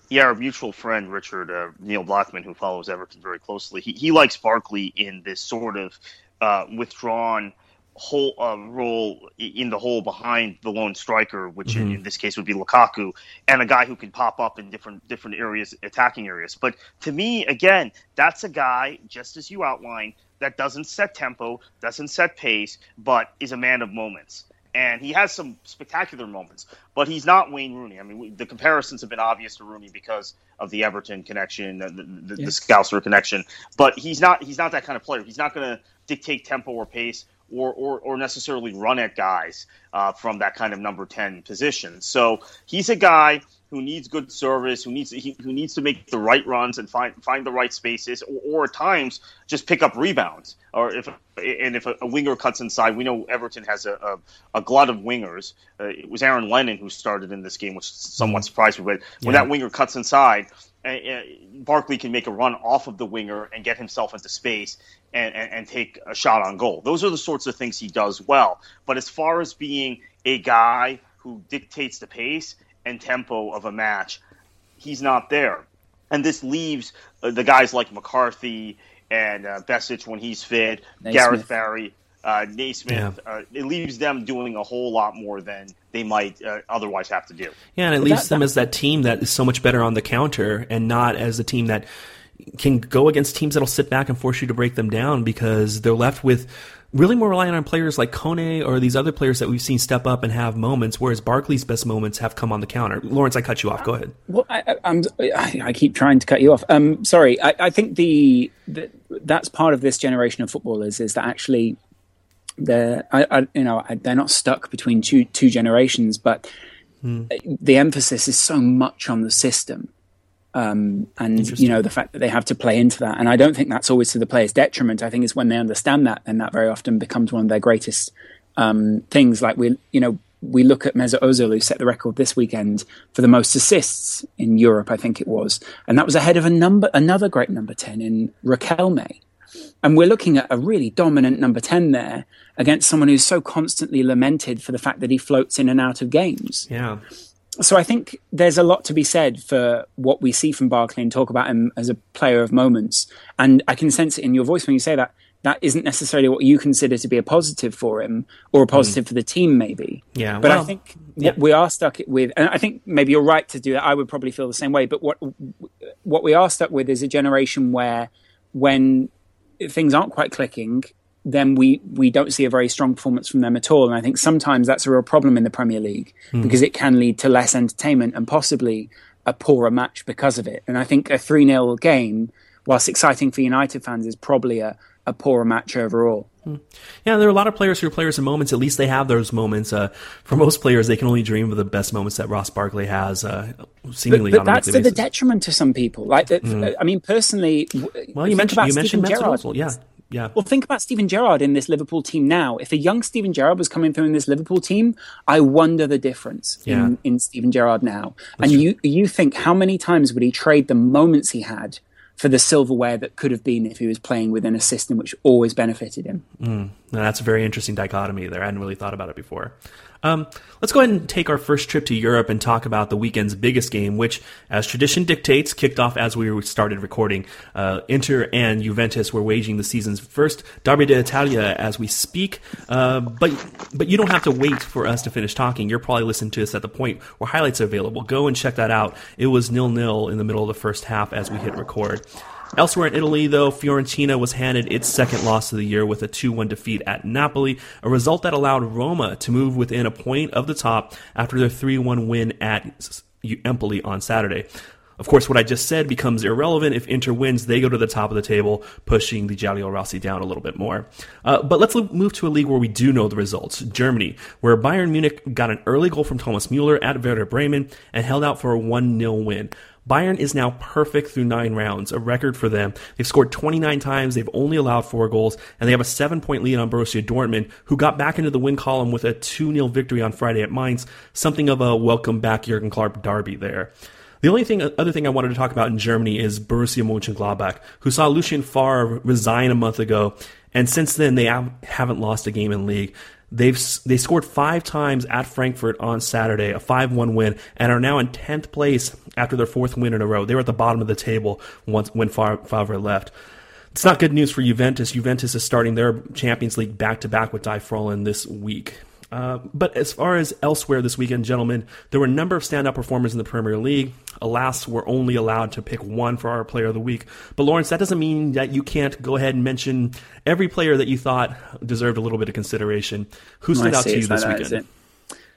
Yeah, our mutual friend Richard uh, Neil Blackman, who follows Everton very closely, he, he likes Barkley in this sort of uh, withdrawn hole uh, role in the hole behind the lone striker, which mm-hmm. in, in, this case would be Lukaku, and a guy who can pop up in different different areas, attacking areas. But to me, again, that's a guy just as you outlined that doesn't set tempo, doesn't set pace, but is a man of moments. And he has some spectacular moments, but he's not Wayne Rooney. I mean, we, the comparisons have been obvious to Rooney because of the Everton connection, the, the, the, yeah. the Scouser connection. But he's not he's not that kind of player. He's not going to dictate tempo or pace or, or, or necessarily run at guys uh, from that kind of number 10 position. So he's a guy who needs good service, who needs he, who needs to make the right runs and find find the right spaces, or, or at times just pick up rebounds. Or if and if a, a winger cuts inside, we know Everton has a, a, a glut of wingers. Uh, it was Aaron Lennon who started in this game, which somewhat surprised me. But when that winger cuts inside, uh, Barkley can make a run off of the winger and get himself into space and, and, and, take a shot on goal. Those are the sorts of things he does well. But as far as being a guy who dictates the pace and tempo of a match, he's not there. And this leaves uh, the guys like McCarthy and uh, Besic when he's fit, Naismith. Gareth Barry, uh, Naismith. Yeah. Uh, it leaves them doing a whole lot more than they might uh, otherwise have to do. Yeah, and it but leaves that, them that, as that team that is so much better on the counter and not as a team that can go against teams that'll sit back and force you to break them down because they're left with really more reliant on players like Kone or these other players that we've seen step up and have moments, whereas Barkley's best moments have come on the counter. Lawrence, I cut you off. Go ahead. Well, I, I, I keep trying to cut you off. Um, sorry. I, I think the, the, that's part of this generation of footballers is that actually they're I, you know they're not stuck between two two generations, but hmm. the emphasis is so much on the system um, and you know the fact that they have to play into that. And I don't think that's always to the player's detriment. I think it's when they understand that, then that very often becomes one of their greatest um, things. Like we, you know, we look at Mesut Ozil, who set the record this weekend for the most assists in Europe, I think it was, and that was ahead of a number, another great number ten in Riquelme. And we're looking at a really dominant number 10 there against someone who's so constantly lamented for the fact that he floats in and out of games. Yeah so I think there's a lot to be said for what we see from Barkley and talk about him as a player of moments. And I can sense it in your voice when you say that. That isn't necessarily what you consider to be a positive for him or a positive mm. for the team, maybe. Yeah. But well, I think yeah. what we are stuck with, and I think maybe you're right to do that. I would probably feel the same way. But what what we are stuck with is a generation where, when things aren't quite clicking, then we we don't see a very strong performance from them at all. And I think sometimes that's a real problem in the Premier League mm. because it can lead to less entertainment and possibly a poorer match because of it. And I think a 3 0 game, whilst exciting for United fans, is probably a, a poorer match overall. Hmm. Yeah, there are a lot of players who are players in moments. At least they have those moments. Uh, for most players, they can only dream of the best moments that Ross Barkley has, uh, seemingly. But, but that's to the detriment to some people. Like, mm. I mean, personally, well, you mentioned you mentioned Mesut yeah. Yeah. Well, think about Steven Gerrard in this Liverpool team now. If a young Steven Gerrard was coming through in this Liverpool team, I wonder the difference yeah. in, in Steven Gerrard now. That's and you you think how many times would he trade the moments he had for the silverware that could have been if he was playing within a system which always benefited him? Mm. that's a very interesting dichotomy there. I hadn't really thought about it before. Um, let's go ahead and take our first trip to Europe and talk about the weekend's biggest game, which, as tradition dictates, kicked off as we started recording. Uh, Inter and Juventus were waging the season's first Derby d'Italia as we speak. Uh, but but you don't have to wait for us to finish talking. You're probably listening to us at the point where highlights are available. Go and check that out. It was nil nil in the middle of the first half as we hit record. Elsewhere in Italy, though, Fiorentina was handed its second loss of the year with a 2 1 defeat at Napoli, a result that allowed Roma to move within a point of the top after their 3 1 win at Empoli on Saturday. Of course, what I just said becomes irrelevant if Inter wins. They go to the top of the table, pushing the Giallorossi down a little bit more. Uh, but let's move to a league where we do know the results. Germany, where Bayern Munich got an early goal from Thomas Muller at Werder Bremen and held out for a 1-0 win. Bayern is now perfect through nine rounds, a record for them. They've scored 29 times, they've only allowed four goals, and they have a seven point lead on Borussia Dortmund, who got back into the win column with a 2 0 victory on Friday at Mainz. Something of a welcome back Jurgen Klopp derby there. The only thing, other thing I wanted to talk about in Germany is Borussia Mönchengladbach, who saw Lucien Favre resign a month ago, and since then they haven't lost a game in league. They've they scored five times at Frankfurt on Saturday, a 5-1 win, and are now in 10th place after their fourth win in a row. They were at the bottom of the table once when Favre left. It's not good news for Juventus. Juventus is starting their Champions League back to back with Die Fohlen this week. Uh, but as far as elsewhere this weekend, gentlemen, there were a number of standout performers in the Premier League. Alas, we're only allowed to pick one for our player of the week. But Lawrence, that doesn't mean that you can't go ahead and mention every player that you thought deserved a little bit of consideration. Who stood out to you this like weekend? That, it?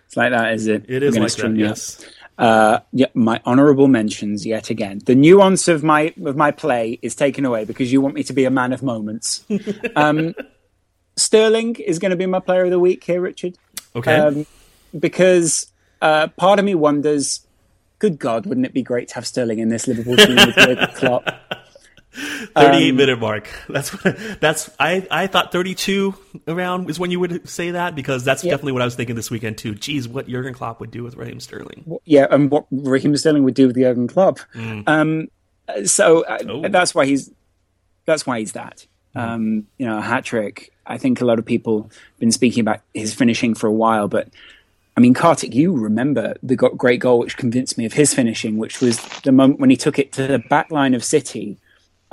It's like that, is it? It is like that, yes. Uh, yeah, my honourable mentions yet again. The nuance of my of my play is taken away because you want me to be a man of moments. [LAUGHS] um, Sterling is going to be my player of the week here, Richard. Okay. Um, because uh, part of me wonders, good God, wouldn't it be great to have Sterling in this Liverpool team with Jurgen [LAUGHS] Klopp? 38 um, minute mark. [LAUGHS] That's what, that's I I thought 32 around is when you would say that because that's yeah. definitely what I was thinking this weekend too. Geez, what Jurgen Klopp would do with Raheem Sterling. Yeah, and what Raheem Sterling would do with Jurgen Klopp. Mm. Um, so uh, oh. that's why he's that's why he's that. Mm. Um, you know, a hat trick. I think a lot of people have been speaking about his finishing for a while, but I mean, Kartik, you remember the great goal which convinced me of his finishing, which was the moment when he took it to the back line of City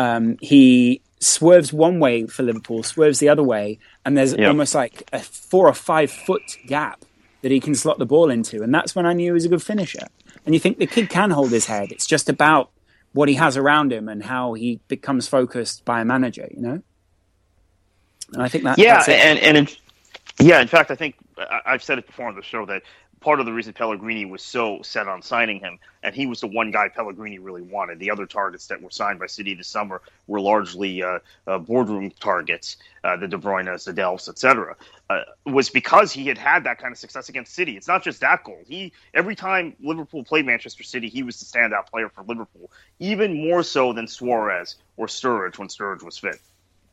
um, he swerves one way for Liverpool, swerves the other way, and there's yep. almost like a four or five foot gap that he can slot the ball into. And that's when I knew he was a good finisher. And you think the kid can hold his head. It's just about what he has around him and how he becomes focused by a manager, you know? And I think that. Yeah, and, and in, yeah, in fact, I think I've said it before on the show that part of the reason Pellegrini was so set on signing him, and he was the one guy Pellegrini really wanted. The other targets that were signed by City this summer were largely uh, uh, boardroom targets, uh, the De Bruyne's, the Delphs, etc. Uh, was because he had had that kind of success against City. It's not just that goal. He every time Liverpool played Manchester City, he was the standout player for Liverpool, even more so than Suarez or Sturridge when Sturridge was fit.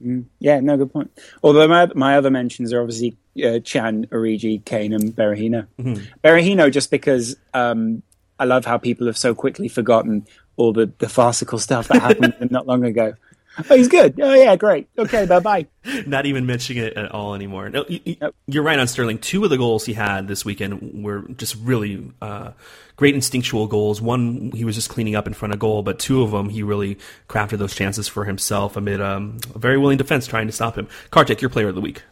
Mm, yeah, no, good point. Although my, my other mentions are obviously uh, Can, Origi, Kane, and Berahino. Mm-hmm. Berahino, just because um, I love how people have so quickly forgotten all the, the farcical stuff that happened [LAUGHS] not long ago. Oh, he's good. Oh, yeah, great. Okay, bye bye. [LAUGHS] Not even mentioning it at all anymore. No, you, are nope. right on Sterling. Two of the goals he had this weekend were just really uh, great instinctual goals. One, he was just cleaning up in front of goal, but two of them, he really crafted those chances for himself amid um, a very willing defense trying to stop him. Kartik, your player of the week.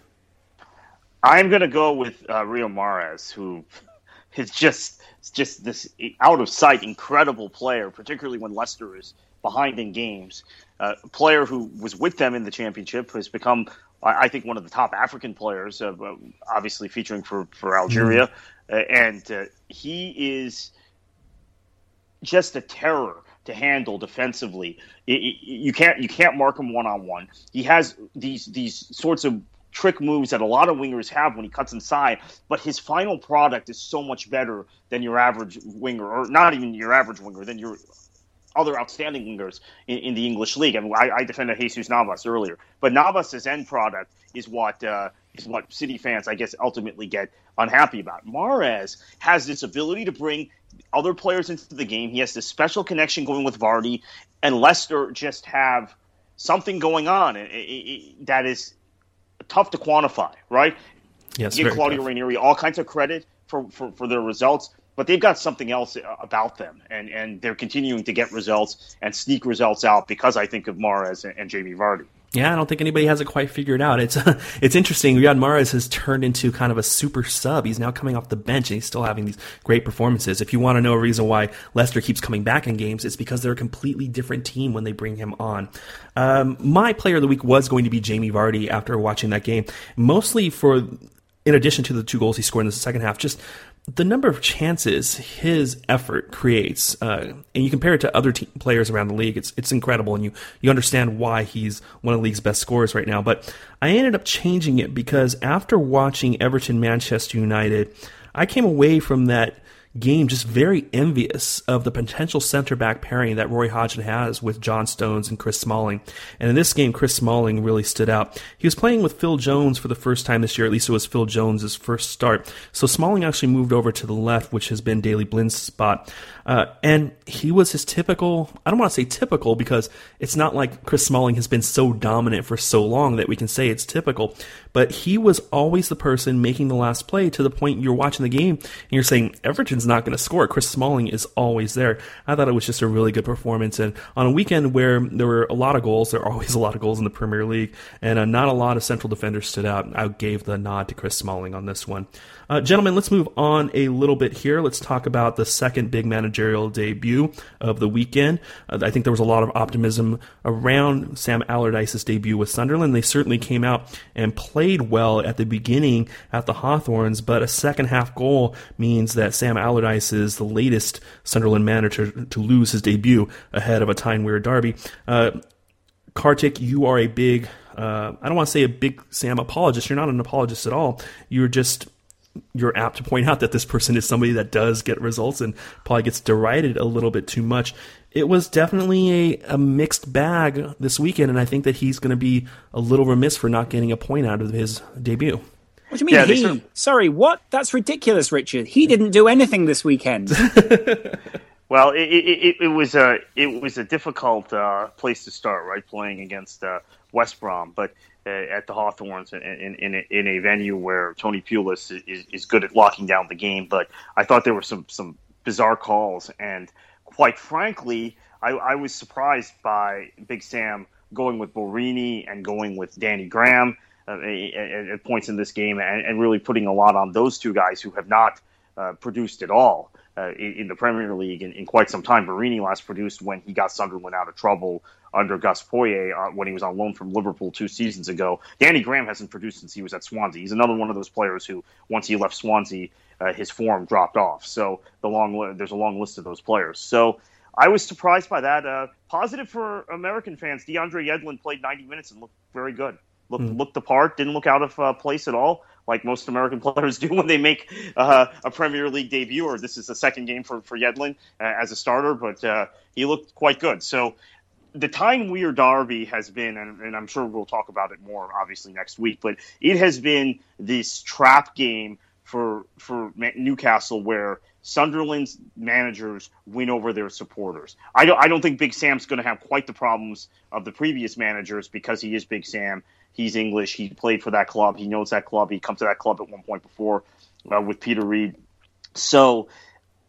I'm going to go with uh, Riyad Mahrez, who [LAUGHS] is just just this out of sight, incredible player, particularly when Leicester is behind in games. Uh, a player who was with them in the championship has become, I think, one of the top African players, uh, obviously featuring for, for Algeria. Mm-hmm. and uh, he is just a terror to handle defensively. It, it, you can't you can't mark him one on one. He has these these sorts of trick moves that a lot of wingers have when he cuts inside, but his final product is so much better than your average winger, or not even your average winger, than your other outstanding wingers in, in the English league. I mean, I, I, defended Jesus Navas earlier, but Navas's end product is what uh, is what City fans, I guess, ultimately get unhappy about. Mahrez has this ability to bring other players into the game. He has this special connection going with Vardy, and Leicester just have something going on that is tough to quantify, right? Yes, give Claudio tough. Ranieri all kinds of credit for, for, for their results, but they've got something else about them, and, and they're continuing to get results and sneak results out because I think of Mahrez and, and Jamie Vardy. Yeah, I don't think anybody has it quite figured out. It's [LAUGHS] it's interesting. Riyad Mahrez has turned into kind of a super sub. He's now coming off the bench and he's still having these great performances. If you want to know a reason why Leicester keeps coming back in games, it's because they're a completely different team when they bring him on. Um, my player of the week was going to be Jamie Vardy after watching that game, mostly for in addition to the two goals he scored in the second half, just the number of chances his effort creates, uh, and you compare it to other team players around the league, it's it's incredible, and you you understand why he's one of the league's best scorers right now. But I ended up changing it because after watching Everton Manchester United, I came away from that game just very envious of the potential center back pairing that Roy Hodgson has with John Stones and Chris Smalling. And in this game, Chris Smalling really stood out. He was playing with Phil Jones for the first time this year, at least it was Phil Jones's first start. So Smalling actually moved over to the left, which has been Daley Blind's spot. Uh, and he was his typical, I don't want to say typical because it's not like Chris Smalling has been so dominant for so long that we can say it's typical, but he was always the person making the last play to the point you're watching the game and you're saying, Everton's not going to score. Chris Smalling is always there. I thought it was just a really good performance. And on a weekend where there were a lot of goals, there are always a lot of goals in the Premier League, and uh, not a lot of central defenders stood out. I gave the nod to Chris Smalling on this one. Uh, gentlemen, let's move on a little bit here. Let's talk about the second big managerial debut of the weekend. Uh, I think there was a lot of optimism around Sam Allardyce's debut with Sunderland. They certainly came out and played well at the beginning at the Hawthorns, but a second half goal means that Sam Allardyce is the latest Sunderland manager to lose his debut ahead of a Tyne Wear derby. Uh, Kartik, you are a big, uh, I don't want to say a big Sam apologist. You're not an apologist at all. You're just you're apt to point out that this person is somebody that does get results and probably gets derided a little bit too much. It was definitely a, a mixed bag this weekend, and I think that he's going to be a little remiss for not getting a point out of his debut. What do you mean yeah, he? Sort of... Sorry, what? That's ridiculous, Richard. He didn't do anything this weekend. [LAUGHS] well, it, it, it, was a it was a difficult uh, place to start, right? Playing against uh, West Brom, but at the Hawthorns in, in, in, a, venue where Tony Pulis is, is good at locking down the game. But I thought there were some, some bizarre calls. And quite frankly, I, I was surprised by Big Sam going with Borini and going with Danny Graham uh, at, at, points in this game and, and, really putting a lot on those two guys who have not uh, produced at all. Uh, in, in, the Premier League in, in, quite some time. Borini last produced when he got Sunderland out of trouble under Gus Poyet uh, when he was on loan from Liverpool two seasons ago. Danny Graham hasn't produced since he was at Swansea. He's another one of those players who, once he left Swansea, uh, his form dropped off. So the long there's a long list of those players. So I was surprised by that. Uh, positive for American fans. DeAndre Yedlin played 90 minutes and looked very good. Looked mm. looked the part. Didn't look out of uh, place at all, like most American [LAUGHS] players do when they make uh, a Premier League debut. Or this is the second game for for Yedlin uh, as a starter, but he looked quite good. So the Tyne Wear Derby has been, and, and, I'm sure we'll talk about it more obviously next week, but it has been this trap game for for Newcastle where Sunderland's managers win over their supporters. I don't I don't think Big Sam's going to have quite the problems of the previous managers because he is Big Sam. He's English. He played for that club. He knows that club. He come to that club at one point before uh, with Peter Reid. So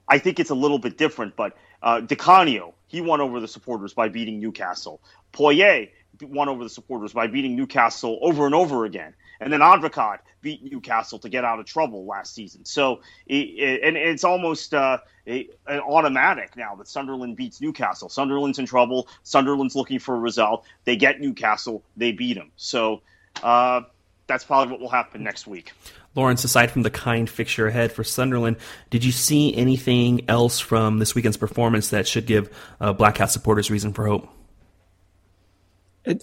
I think it's a little bit different, but uh, Di Canio, he won over the supporters by beating Newcastle. Poyet won over the supporters by beating Newcastle over and over again. And then Advocaat beat Newcastle to get out of trouble last season. So, it, it, and it's almost uh, an automatic now that Sunderland beats Newcastle. Sunderland's in trouble. Sunderland's looking for a result. They get Newcastle. They beat them. So, uh, that's probably what will happen next week. Lawrence, aside from the kind fixture ahead for Sunderland, did you see anything else from this weekend's performance that should give uh, Black Cat supporters reason for hope?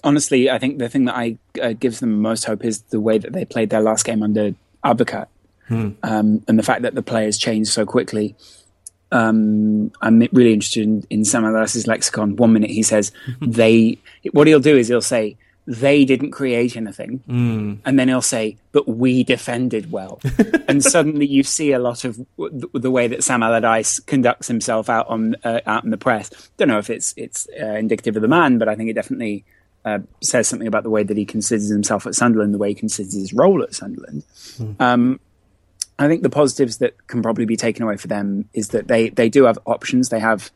honestly, I think the thing that I uh, gives them most hope is the way that they played their last game under Advocaat, hmm. um, and the fact that the players changed so quickly. Um, I'm really interested in, in Sam Allardyce's lexicon. One minute he says [LAUGHS] they, what he'll do is he'll say they didn't create anything. Mm. And then he'll say, but we defended well. [LAUGHS] and suddenly you see a lot of w- the way that Sam Allardyce conducts himself out on uh, out in the press. Don't know if it's it's uh, indicative of the man, but I think it definitely uh, says something about the way that he considers himself at Sunderland, the way he considers his role at Sunderland. Mm. Um, I think the positives that can probably be taken away for them is that they they do have options. They have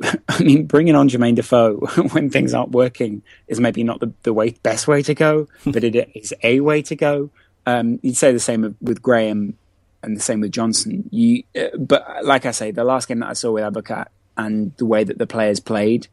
[LAUGHS] I mean, bringing on Jermaine Defoe [LAUGHS] when things aren't working is maybe not the, the way best way to go, [LAUGHS] but it is a way to go. Um, you'd say the same with Graham and the same with Johnson. You, uh, but like I say, the last game that I saw with Advocaat and the way that the players played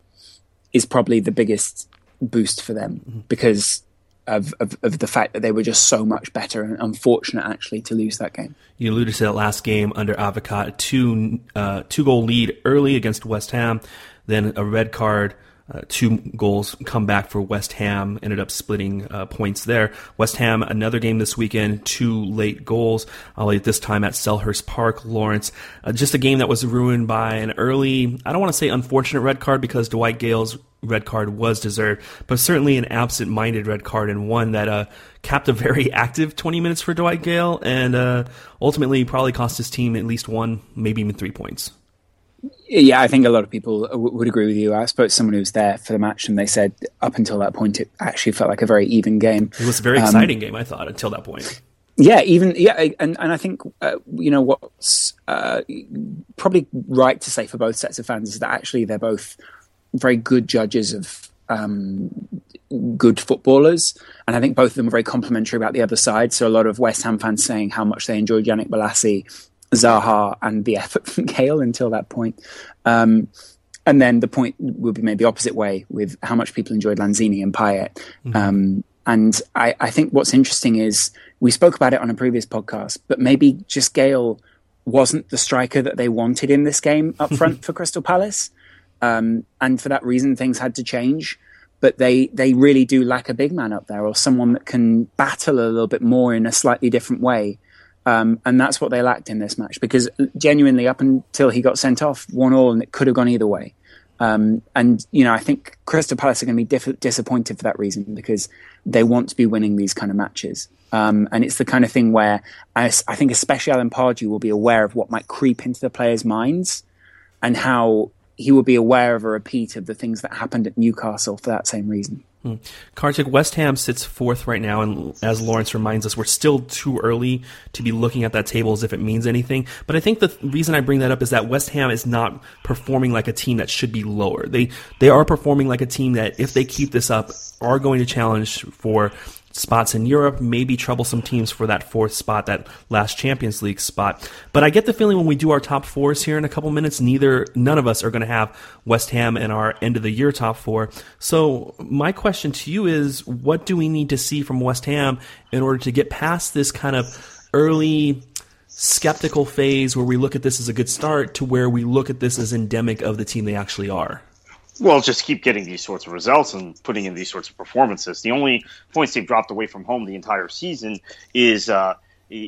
is probably the biggest boost for them mm-hmm. because of, of, of the fact that they were just so much better and unfortunate actually to lose that game. You alluded to that last game under Advocaat, two uh, two goal lead early against West Ham, then a red card uh, two goals come back for West Ham, ended up splitting uh, points there. West Ham, another game this weekend, two late goals, uh, this time at Selhurst Park, Lawrence. Uh, just a game that was ruined by an early, I don't want to say unfortunate red card because Dwight Gayle's red card was deserved, but certainly an absent minded red card and one that uh, capped a very [LAUGHS] active 20 minutes for Dwight Gayle and uh, ultimately probably cost his team at least one, maybe even three points. Yeah, I think a lot of people w- would agree with you. I spoke to someone who was there for the match, and they said up until that point, it actually felt like a very even game. It was a very um, exciting game, I thought, until that point. Yeah, even yeah, and and I think uh, you know what's uh, probably right to say for both sets of fans is that actually they're both very good judges of um, good footballers, and I think both of them are very complimentary about the other side. So a lot of West Ham fans saying how much they enjoyed Yannick Bolasie Zaha and the [LAUGHS] effort from Gayle until that point. Um, and then the point will be made the opposite way with how much people enjoyed Lanzini and Payet. Mm-hmm. Um, and I, I, think what's interesting is we spoke about it on a previous podcast, but maybe just Gayle wasn't the striker that they wanted in this game up front [LAUGHS] for Crystal Palace. Um, and for that reason, things had to change. But they, they really do lack a big man up there or someone that can battle a little bit more in a slightly different way. Um, and that's what they lacked in this match because genuinely, up until he got sent off, one all, and it could have gone either way. Um, and you know, I think Crystal Palace are going to be diff- disappointed for that reason because they want to be winning these kind of matches. Um, and it's the kind of thing where I, I, think, especially Alan Pardew, will be aware of what might creep into the players' minds and how he will be aware of a repeat of the things that happened at Newcastle for that same reason. Hmm. Kartik, West Ham sits fourth right now, and as Lawrence reminds us, we're still too early to be looking at that table as if it means anything. But I think the reason I bring that up is that West Ham is not performing like a team that should be lower. They they are performing like a team that, if they keep this up, are going to challenge for spots in Europe, maybe troublesome teams for that fourth spot, that last Champions League spot. But I get the feeling when we do our top fours here in a couple minutes, neither none of us are going to have West Ham in our end of the year top four. So my question to you is, what do we need to see from West Ham in order to get past this kind of early skeptical phase where we look at this as a good start to where we look at this as endemic of the team they actually are? Well, just keep getting these sorts of results and putting in these sorts of performances. The only points they've dropped away from home the entire season is uh,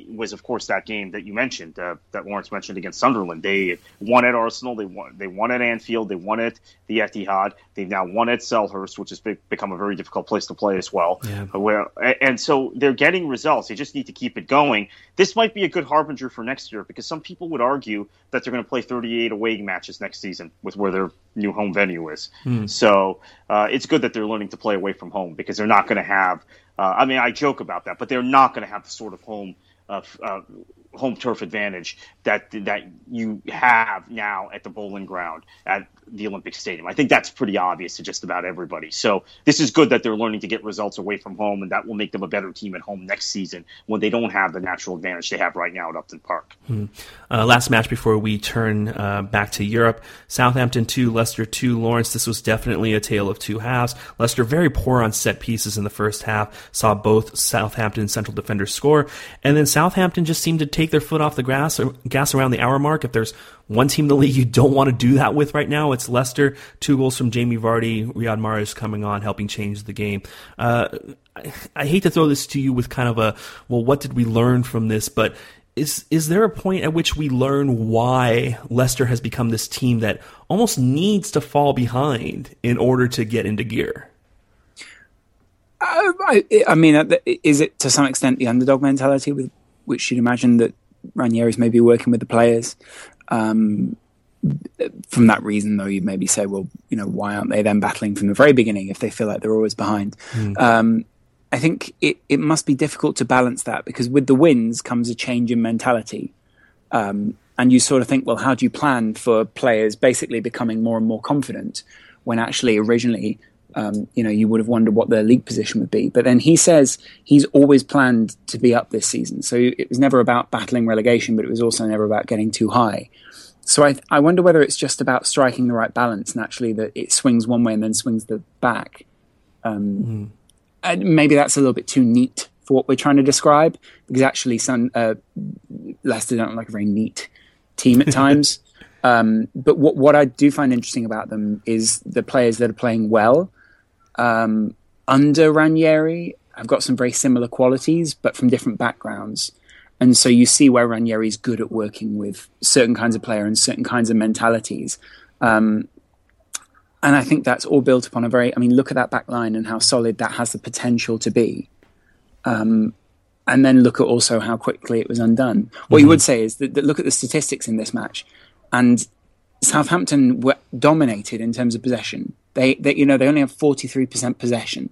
was of course that game that you mentioned uh, that Lawrence mentioned against Sunderland. They won at Arsenal. They won. They won at Anfield. They won at the Etihad. They've now won at Selhurst, which has be- become a very difficult place to play as well. Yeah. Where and so they're getting results. They just need to keep it going. This might be a good harbinger for next year because some people would argue that they're going to play 38 away matches next season with where their new home venue is. Mm. So uh, it's good that they're learning to play away from home because they're not going to have. Uh, I mean, I joke about that, but they're not going to have the sort of home uh, home turf advantage that that you have now at the Boleyn Ground at the Olympic Stadium. I think that's pretty obvious to just about everybody. So this is good that they're learning to get results away from home, and that will make them a better team at home next season when they don't have the natural advantage they have right now at Upton Park. Hmm. Uh, last match before we turn uh, back to Europe: Southampton two, Leicester two. Lawrence, this was definitely a tale of two halves. Leicester very poor on set pieces in the first half. Saw both Southampton central defenders score, and then Southampton just seemed to take their foot off the gas, gas around the hour mark. If there's one team in the league you don't want to do that with right now, it's Leicester. Two goals from Jamie Vardy, Riyad Mahrez coming on, helping change the game. Uh, I, I hate to throw this to you with kind of a, well, what did we learn from this? But is is there a point at which we learn why Leicester has become this team that almost needs to fall behind in order to get into gear? Uh, I, I, mean, uh, is it to some extent the underdog mentality with which you'd imagine that Ranieri's maybe working with the players? Um, from that reason, though, you maybe say, well, you know, why aren't they then battling from the very beginning if they feel like they're always behind? Mm. Um, I think it, it must be difficult to balance that because with the wins comes a change in mentality. Um, and you sort of think, well, how do you plan for players basically becoming more and more confident when actually originally, um, you know, you would have wondered what their league position would be. But then he says he's always planned to be up this season. So it was never about battling relegation, but it was also never about getting too high. So I, I wonder whether it's just about striking the right balance and actually that it swings one way and then swings the back. Um, mm. maybe that's a little bit too neat for what we're trying to describe because actually, some uh, Leicester don't like a very neat team at [LAUGHS] times. um, but what what I do find interesting about them is the players that are playing well um, under Ranieri have got some very similar qualities, but from different backgrounds. And so you see where Ranieri is good at working with certain kinds of player and certain kinds of mentalities. Um, and I think that's all built upon a very, I mean, look at that back line and how solid that has the potential to be. Um, and then look at also how quickly it was undone. What mm-hmm. you would say is that, that, look at the statistics in this match, and Southampton were dominated in terms of possession. They, you know, they only have forty three percent possession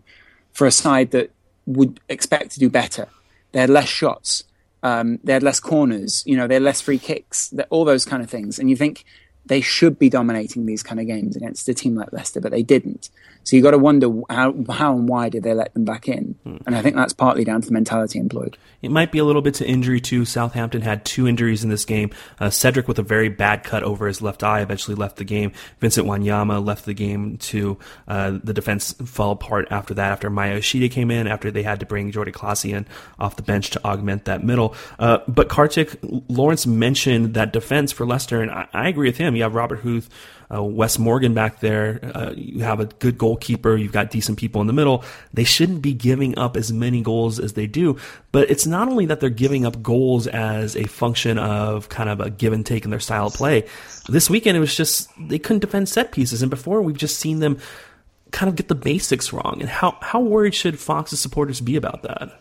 for a side that would expect to do better. They had less shots. Um, they had less corners. You know, they had less free kicks. All those kind of things. And you think they should be dominating these kind of games against a team like Leicester, but they didn't. So you've got to wonder how, how and why did they let them back in? Hmm. And I think that's partly down to the mentality employed. It might be a little bit to injury too. Southampton had two injuries in this game. Uh, Cedric with a very bad cut over his left eye eventually left the game. Vincent Wanyama left the game too. Uh, the defense fell apart after that. After Maya came in, after they had to bring Jordy Clasie in off the bench to augment that middle. Uh, but Kartik Lawrence mentioned that defense for Leicester, and I, I agree with him. You have Robert Huth uh, Wes Morgan back there. Uh, you have a good goalkeeper. You've got decent people in the middle. They shouldn't be giving up as many goals as they do. But it's not only that they're giving up goals as a function of kind of a give and take in their style of play. This weekend, it was just they couldn't defend set pieces. And before, we've just seen them kind of get the basics wrong. And how, how worried should Fox's supporters be about that?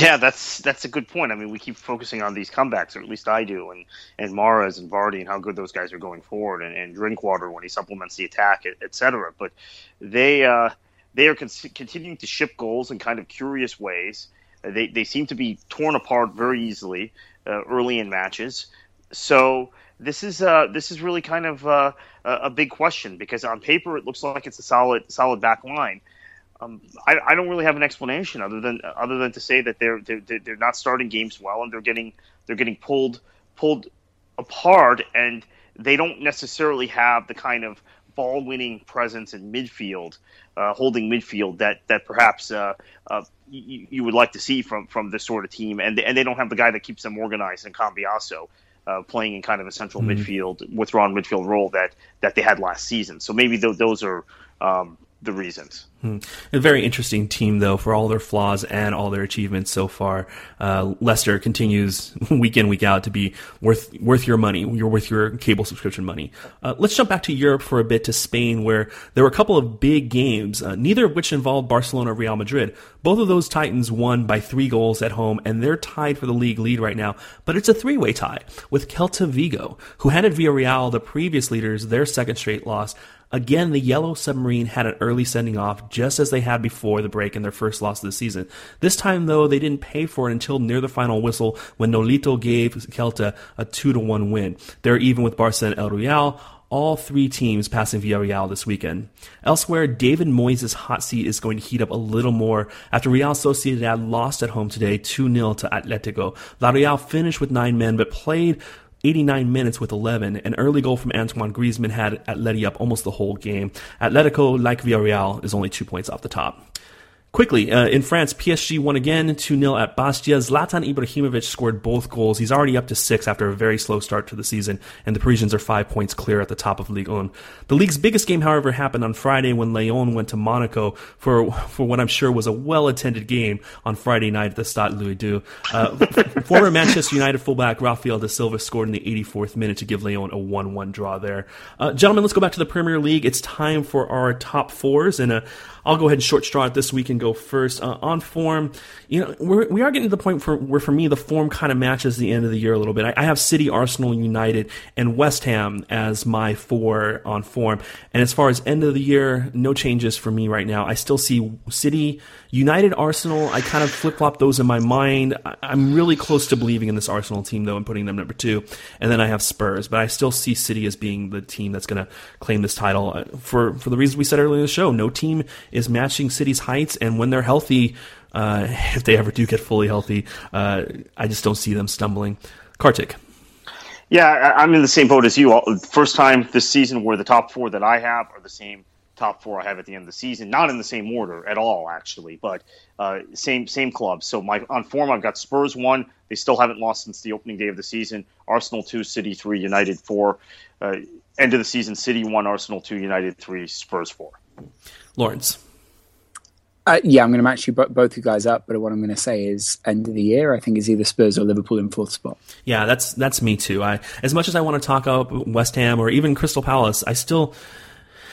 Yeah, that's that's a good point. I mean, we keep focusing on these comebacks, or at least I do, and and Mahrez and Vardy and how good those guys are going forward, and, and Drinkwater when he supplements the attack, etc. But they uh, they are con- continuing to ship goals in kind of curious ways. They they seem to be torn apart very easily uh, early in matches. So this is uh, this is really kind of uh, a big question because on paper it looks like it's a solid solid back line um, I, I, don't really have an explanation other than other than to say that they're, they're they're not starting games well and they're getting they're getting pulled pulled apart and they don't necessarily have the kind of ball winning presence in midfield, uh, holding midfield that that perhaps uh, uh, you, you, would like to see from from this sort of team and they, and they don't have the guy that keeps them organized in Cambiasso. Uh, playing in kind of a central mm-hmm. midfield, withdrawn midfield role that that they had last season. So maybe th- those are um, the reasons. Hmm. A very interesting team, though, for all their flaws and all their achievements so far. Uh, Leicester continues [LAUGHS] week in, week out to be worth worth your money. You're worth your cable subscription money. Uh, let's jump back to Europe for a bit to Spain, where there were a couple of big games, uh, neither of which involved Barcelona or Real Madrid. Both of those Titans won by three goals at home, and they're tied for the league lead right now. But it's a three way tie with Celta Vigo, who handed Villarreal, the previous leaders, their second straight loss. Again, the Yellow Submarine had an early sending off, just as they had before the break in their first loss of the season. This time, though, they didn't pay for it until near the final whistle when Nolito gave Celta a 2 to 1 win. They're even with Barca and El Real, all three teams passing Villarreal this weekend. Elsewhere, David Moyes' hot seat is going to heat up a little more after Real Sociedad lost at home today 2-0 to Atletico. La Real finished with nine men, but played 89 minutes with 11. An early goal from Antoine Griezmann had Atleti up almost the whole game. Atletico, like Villarreal, is only two points off the top. Quickly, uh, in France, PSG won again 2 0 at Bastia. Zlatan Ibrahimovic scored both goals. He's already up to six after a very slow start to the season, and the Parisians are five points clear at the top of Ligue 1. The league's biggest game, however, happened on Friday when Lyon went to Monaco for for what I'm sure was a well attended game on Friday night at the Stade Louis II. Uh, [LAUGHS] former Manchester United fullback Rafael da Silva scored in the 84th minute to give Lyon a 1 1 draw there. Uh, gentlemen, let's go back to the Premier League. It's time for our top fours, and uh, I'll go ahead and short straw it this week and go first. Uh, on form, you know, we're, we are getting to the point for, where for me the form kind of matches the end of the year a little bit. I, I have City, Arsenal, United, and West Ham as my four on form. And as far as end of the year, no changes for me right now. I still see City, United, Arsenal. I kind of flip flop those in my mind. I'm really close to believing in this Arsenal team though and putting them number two. And then I have Spurs, but I still see City as being the team that's going to claim this title uh, for for the reasons we said earlier in the show. No team is matching City's heights, and when they're healthy, uh, [LAUGHS] if they ever do get fully healthy, uh, I just don't see them stumbling. Kartik. Yeah, I'm in the same boat as you. First time this season where the top four that I have are the same top four I have at the end of the season. Not in the same order at all, actually, but uh, same same club. So my on form, I've got Spurs one. They still haven't lost since the opening day of the season. Arsenal two, City three, United four. Uh, end of the season, City one, Arsenal two, United three, Spurs four. Lawrence. Uh, yeah, I'm going to match you both you guys up, but what I'm going to say is end of the year. I think is either Spurs or Liverpool in fourth spot. Yeah, that's that's me too. I as much as I want to talk up West Ham or even Crystal Palace, I still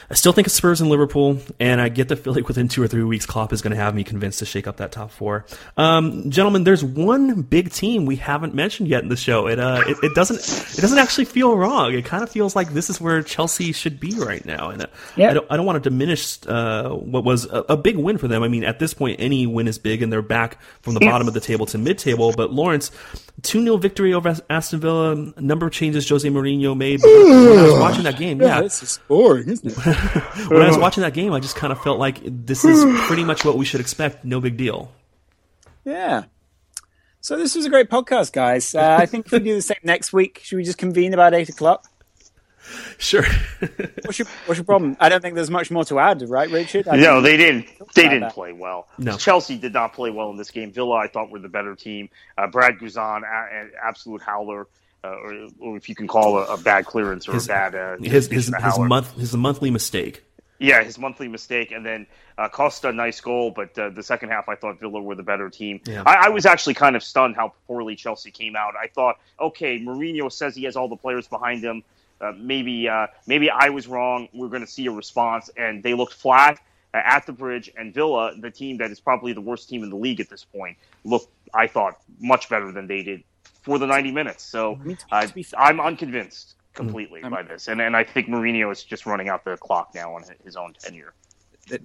I still think it's Spurs and Liverpool, and I get the feeling [LAUGHS] within two or three weeks, Klopp is going to have me convinced to shake up that top four. Um, gentlemen, there's one big team we haven't mentioned yet in the show. It, uh, it, it doesn't it doesn't actually feel wrong. It kind of feels like this is where Chelsea should be right now, and uh, I don't I don't want to diminish uh, what was a, a, big win for them. I mean, at this point, any win is big, and they're back from the bottom of the table to mid table. But Lawrence, two 0 victory over Aston Villa. Number of changes Jose Mourinho made. But when I was watching that game, yeah, this is boring, isn't it? [LAUGHS] when I was watching that game, I just kind of felt like this is [SIGHS] pretty much what we should expect. No big deal. Yeah. So this was a great podcast, guys. Uh, I think if we do the same next week, should we just convene about eight o'clock? [LAUGHS] Sure. what's, your, what's your problem? I don't think there's much more to add, right, Richard? I no, they didn't. They didn't that. play well. No. Chelsea did not play well in this game. Villa, I thought, were the better team. Uh, Brad Guzan, an absolute howler uh, or, or, if you can call a, a bad clearance or his, a bad uh, his his, his month his monthly mistake. Yeah, his monthly mistake, and then uh, Costa, nice goal, but uh, the second half I thought Villa were the better team. Yeah. I, I, was actually kind of stunned how poorly Chelsea came out. I thought, okay, Mourinho says he has all the players behind him. Uh, maybe uh, maybe I was wrong. We're going to see a response, and they looked flat uh, at the bridge. And Villa, the team that is probably the worst team in the league at this point, looked I thought much better than they did for the 90 minutes. So uh, I'm unconvinced completely mm. by this, and and I think Mourinho is just running out the clock now on his own tenure.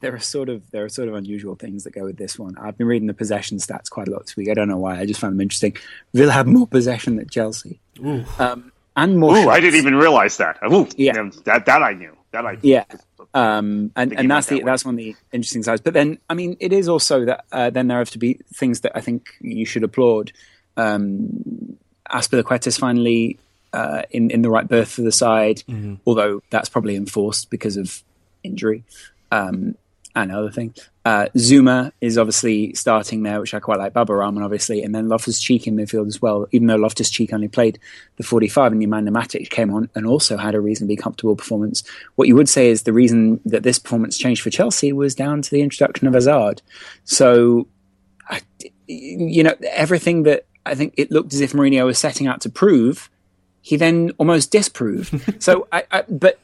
There are sort of there are sort of unusual things that go with this one. I've been reading the possession stats quite a lot this week. I don't know why. I just found them interesting. Villa have more possession than Chelsea, um, and more. Ooh, I didn't even realize that. Ooh, yeah, that that I knew. That I yeah. Um, and, and that's the that that's one of the interesting sides. But then, I mean, it is also that uh, then there have to be things that I think you should applaud. Um, Azpilicueta finally uh, in in the right berth for the side, mm-hmm. although that's probably enforced because of injury um, and other things. Uh, Zouma is obviously starting there, which I quite like. Baba Rahman, obviously, and then Loftus Cheek in midfield as well. Even though Loftus Cheek only played the 45, and Nemanja Matic came on and also had a reasonably comfortable performance. What you would say is the reason that this performance changed for Chelsea was down to the introduction of Hazard. So, you know, everything that I think it looked as if Mourinho was setting out to prove he then almost disproved. [LAUGHS] so, I, I, but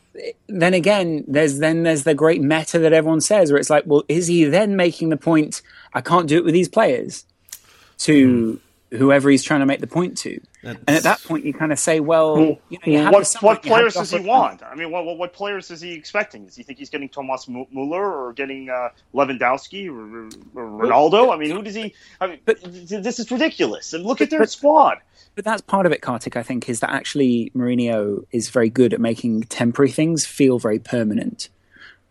then again, there's then there's the great meta that everyone says, where it's like, well, is he then making the point? I can't do it with these players. To mm. whoever he's trying to make the point to, That's... and at that point, you kind of say, well, well you know, what, what players does he want? I mean, what, what, players is he expecting? Does he think he's getting Thomas Muller or getting uh, Lewandowski or, or Ronaldo? I mean, who does he? I mean, but this is ridiculous. And look at their squad but that's part of it, Kartik. I think is that actually Mourinho is very good at making temporary things feel very permanent.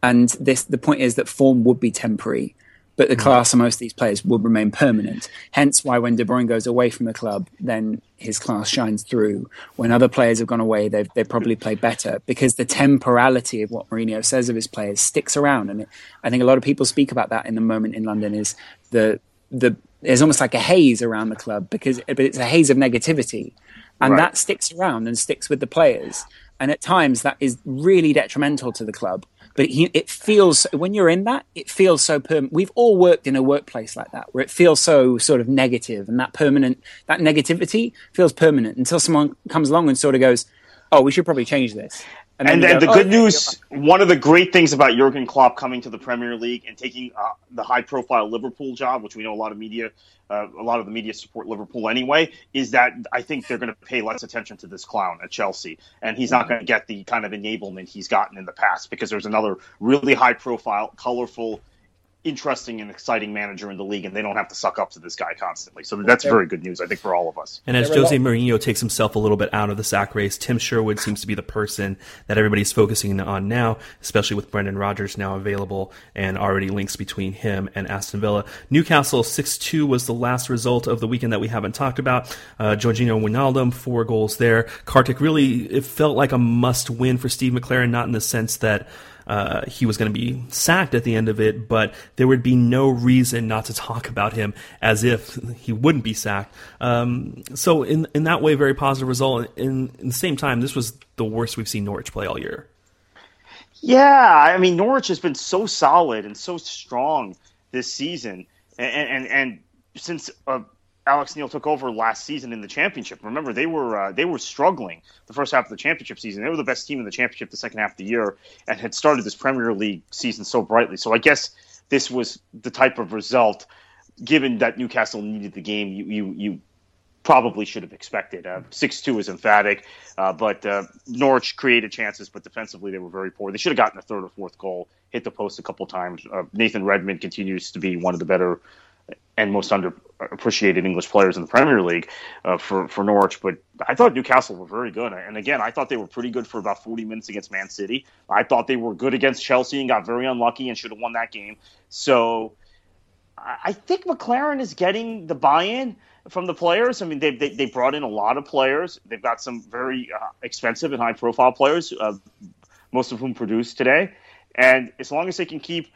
And this, the point is that form would be temporary, but the mm. class of most of these players would remain permanent. Hence, why when De Bruyne goes away from the club, then his class shines through. When other players have gone away, they've they probably played better because the temporality of what Mourinho says of his players sticks around. And it, I think a lot of people speak about that in the moment in London is the the there's almost like a haze around the club because but it's a haze of negativity and right. that sticks around and sticks with the players and at times that is really detrimental to the club but he, it feels when you're in that it feels so permanent we've all worked in a workplace like that where it feels so sort of negative and that permanent that negativity feels permanent until someone comes along and sort of goes oh we should probably change this and, and, and the good news, one of the great things about Jurgen Klopp coming to the Premier League and taking uh, the high-profile Liverpool job, which we know a lot of media, uh, a lot of the media support Liverpool anyway, is that I think they're going to pay less attention to this clown at Chelsea, and he's not going to get the kind of enablement he's gotten in the past because there's another really high-profile, colorful interesting and exciting manager in the league, and they don't have to suck up to this guy constantly. So that's very good news, I think, for all of us. And as Jose Mourinho takes himself a little bit out of the sack race, Tim Sherwood seems to be the person that everybody's focusing on now, especially with Brendan Rodgers now available and already links between him and Aston Villa. Newcastle 6 2 was the last result of the weekend that we haven't talked about. Uh, Georginio Wijnaldum, four goals there. Kartik really, it felt like a must win for Steve McClaren, not in the sense that uh, he was going to be sacked at the end of it, but there would be no reason not to talk about him as if he wouldn't be sacked. Um, so in in that way, very positive result. In, in the same time, this was the worst we've seen Norwich play all year. Yeah, I mean Norwich has been so solid and so strong this season, and and, and since uh, Alex Neil took over last season in the championship. Remember, they were uh, they were struggling the first half of the championship season. They were the best team in the championship the second half of the year, and had started this Premier League season so brightly. So I guess this was the type of result, given that Newcastle needed the game. You you, you probably should have expected. Uh, six uh, two is emphatic, uh, but uh, Norwich created chances, but defensively they were very poor. They should have gotten a third or fourth goal, hit the post a couple times. Uh, Nathan Redmond continues to be one of the better and most underappreciated English players in the Premier League uh, for for Norwich. But I thought Newcastle were very good, and again, I thought they were pretty good for about 40 minutes against Man City. I thought they were good against Chelsea and got very unlucky and should have won that game. So I think McClaren is getting the buy-in from the players. I mean, they, they, they brought in a lot of players. They've got some very uh, expensive and high-profile players, uh, most of whom produced today. And as long as they can keep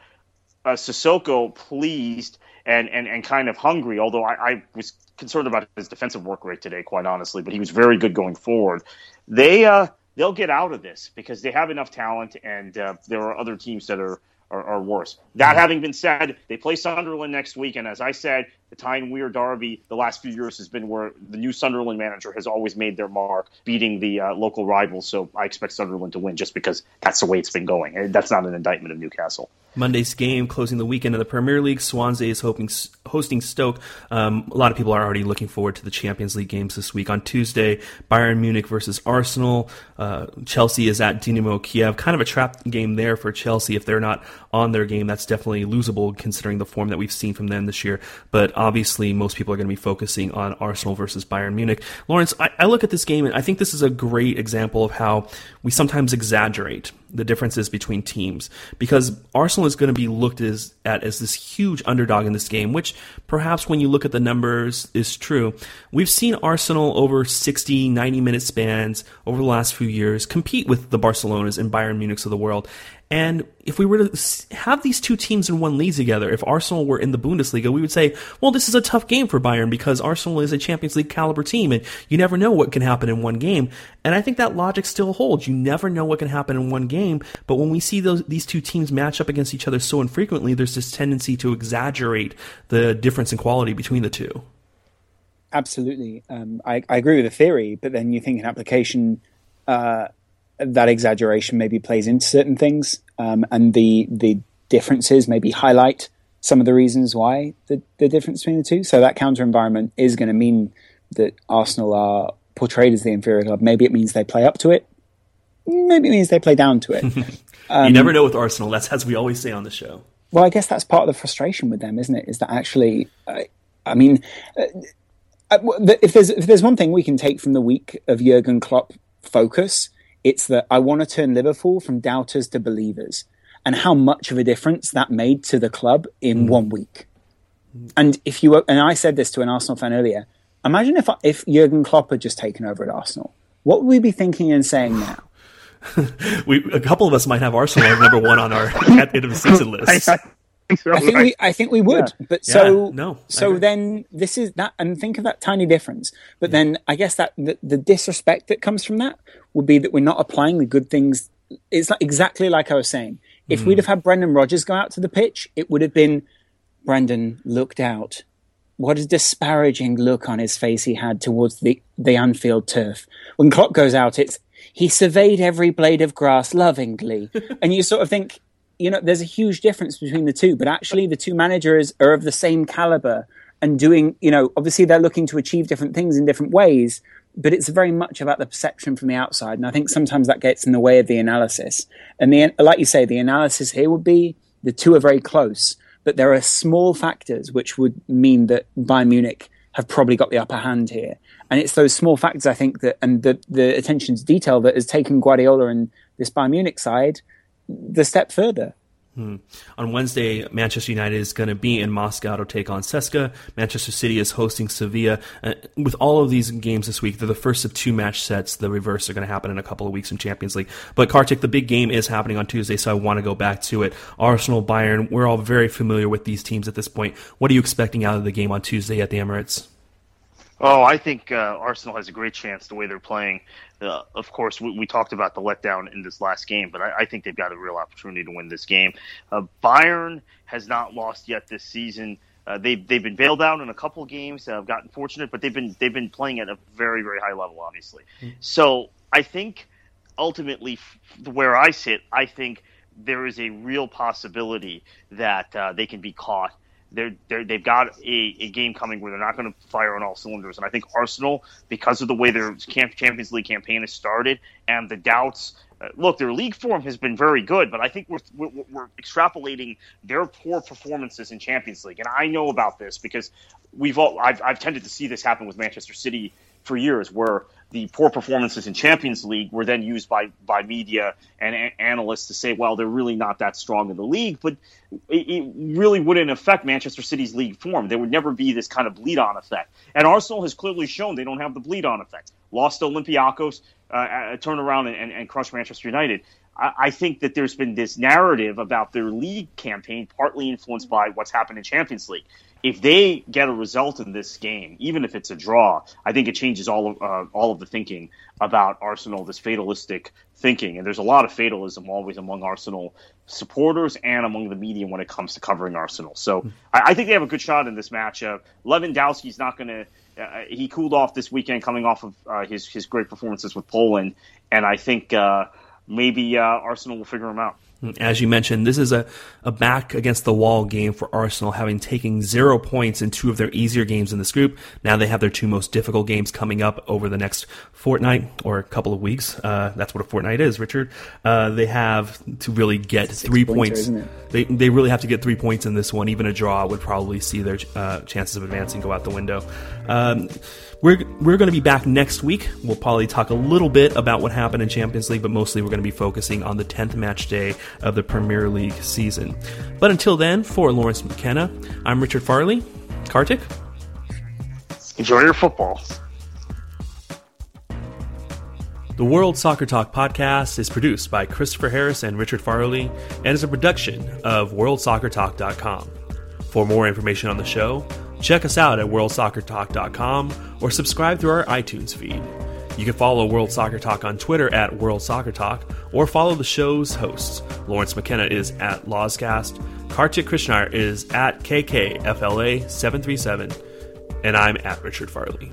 uh, Sissoko pleased and, and, and kind of hungry, although I, I, was concerned about his defensive work rate today, quite honestly, but he was very good going forward. They, uh, they'll get out of this because they have enough talent and uh, there are other teams that are, are, are worse. That having been said, they play Sunderland next week, and as I said, the Tyne Wear Derby the last few years has been where the new Sunderland manager has always made their mark, beating the uh, local rivals. So I expect Sunderland to win just because that's the way it's been going. That's not an indictment of Newcastle. Monday's game closing the weekend of the Premier League. Swansea is hoping, hosting Stoke. Um, a lot of people are already looking forward to the Champions League games this week. On Tuesday, Bayern Munich versus Arsenal. Uh, Chelsea is at Dinamo Kiev. Kind of a trap game there for Chelsea. If they're not on their game, that's definitely losable considering the form that we've seen from them this year. But obviously, most people are going to be focusing on Arsenal versus Bayern Munich. Lawrence, I, I look at this game and I think this is a great example of how we sometimes exaggerate the differences between teams because Arsenal is going to be looked as, at as this huge underdog in this game, which perhaps when you look at the numbers is true. We've seen Arsenal over 60, 90 minute spans over the last few years compete with the Barcelonas and Bayern Munichs of the world. And if we were to have these two teams in one league together, if Arsenal were in the Bundesliga, we would say, well, this is a tough game for Bayern because Arsenal is a Champions League caliber team and you never know what can happen in one game. And I think that logic still holds. You never know what can happen in one game. But when we see those, these two teams match up against each other so infrequently, there's this tendency to exaggerate the difference in quality between the two. Absolutely. Um, I, I, agree with the theory, but then you think in application, uh, that exaggeration maybe plays into certain things, um, and the the differences maybe highlight some of the reasons why the, the difference between the two. So that counter environment is going to mean that Arsenal are portrayed as the inferior club. Maybe it means they play up to it. Maybe it means they play down to it. [LAUGHS] um, you never know with Arsenal. That's as we always say on the show. Well, I guess that's part of the frustration with them, isn't it? Is that actually, uh, I mean, uh, uh if there's if there's one thing we can take from the week of Jurgen Klopp focus, it's that I want to turn Liverpool from doubters to believers and how much of a difference that made to the club in mm. one week. And if you and I said this to an Arsenal fan earlier, imagine if if Jurgen Klopp had just taken over at Arsenal, what would we be thinking and saying now? [LAUGHS] we a couple of us might have Arsenal number one on our [LAUGHS] at end of the season [LAUGHS] list. I [LAUGHS] think we, I think we would, yeah. but so yeah, no, so then this is that, and think of that tiny difference. But yeah. then I guess that the, the, disrespect that comes from that would be that we're not applying the good things. It's like exactly like I was saying. If mm. we'd have had Brendan Rodgers go out to the pitch, it would have been Brendan looked out. What a disparaging look on his face he had towards the the Anfield turf. When Klopp goes out, it's he surveyed every blade of grass lovingly, [LAUGHS] and you sort of think you know, there's a huge difference between the two, but actually the two managers are of the same caliber and doing, you know, obviously they're looking to achieve different things in different ways, but it's very much about the perception from the outside. And I think sometimes that gets in the way of the analysis. And the, like you say, the analysis here would be the two are very close, but there are small factors which would mean that Bayern Munich have probably got the upper hand here. And it's those small factors, I think, that, and the, the attention to detail that has taken Guardiola and this Bayern Munich side the step further. Hmm. On Wednesday, Manchester United is going to be in Moscow to take on CSKA. Manchester City is hosting Sevilla. Uh, with all of these games this week, they're the first of two match sets. The reverse are going to happen in a couple of weeks in Champions League. But Kartik, the big game is happening on Tuesday, so I want to go back to it. Arsenal, Bayern, we're all very familiar with these teams at this point. What are you expecting out of the game on Tuesday at the Emirates? Oh, I think uh, Arsenal has a great chance the way they're playing. Uh, of course, we, we, talked about the letdown in this last game, but I, I, think they've got a real opportunity to win this game. Uh, Bayern has not lost yet this season. Uh, they've they've been bailed out in a couple games. Have gotten fortunate, but they've been they've been playing at a very very high level, obviously. Mm-hmm. So I think ultimately, where I sit, I think there is a real possibility that uh, they can be caught they're, they're, they've got a, a game coming where they're not going to fire on all cylinders. And I think Arsenal, because of the way their Champions League campaign has started and the doubts, uh, look, their league form has been very good, but I think we're, we're, we're extrapolating their poor performances in Champions League. And I know about this because we've all, I've, I've tended to see this happen with Manchester City for years, where the poor performances in Champions League were then used by by media and a- analysts to say, well, they're really not that strong in the league, but it, it, really wouldn't affect Manchester City's league form. There would never be this kind of bleed on effect. And Arsenal has clearly shown they don't have the bleed on effect. Lost to Olympiacos, uh, turn around and, and, and crush Manchester United. I, think that there's been this narrative about their league campaign, partly influenced by what's happened in Champions League if they get a result in this game, even if it's a draw, I think it changes all of uh, all of the thinking about Arsenal. This fatalistic thinking, and there's a lot of fatalism always among Arsenal supporters and among the media when it comes to covering Arsenal. So I, I think they have a good shot in this match. Uh, Lewandowski's not going to. Uh, he cooled off this weekend, coming off of uh, his his great performances with Poland, and I think uh, maybe uh, Arsenal will figure him out. As you mentioned, this is a, a back against the wall game for Arsenal, having taken zero points in two of their easier games in this group. Now they have their two most difficult games coming up over the next fortnight or a couple of weeks. Uh, that's what a fortnight is, Richard. Uh, they have to really get three points. They, they really have to get three points in this one. Even a draw would probably see their uh, chances of advancing go out the window. Um, we're, we're going to be back next week. We'll probably talk a little bit about what happened in Champions League, but mostly we're going to be focusing on the 10th match day of the Premier League season. But until then, for Lawrence McKenna, I'm Richard Farley. Kartik? Enjoy your football. The World Soccer Talk podcast is produced by Christopher Harris and Richard Farley and is a production of WorldSoccerTalk.com. For more information on the show, Check us out at worldsoccertalk.com or subscribe through our iTunes feed. You can follow World Soccer Talk on Twitter at World Soccer Talk or follow the show's hosts. Lawrence McKenna is at Lawscast, Kartik Krishnaiyer is at KKFLA737, and I'm at Richard Farley.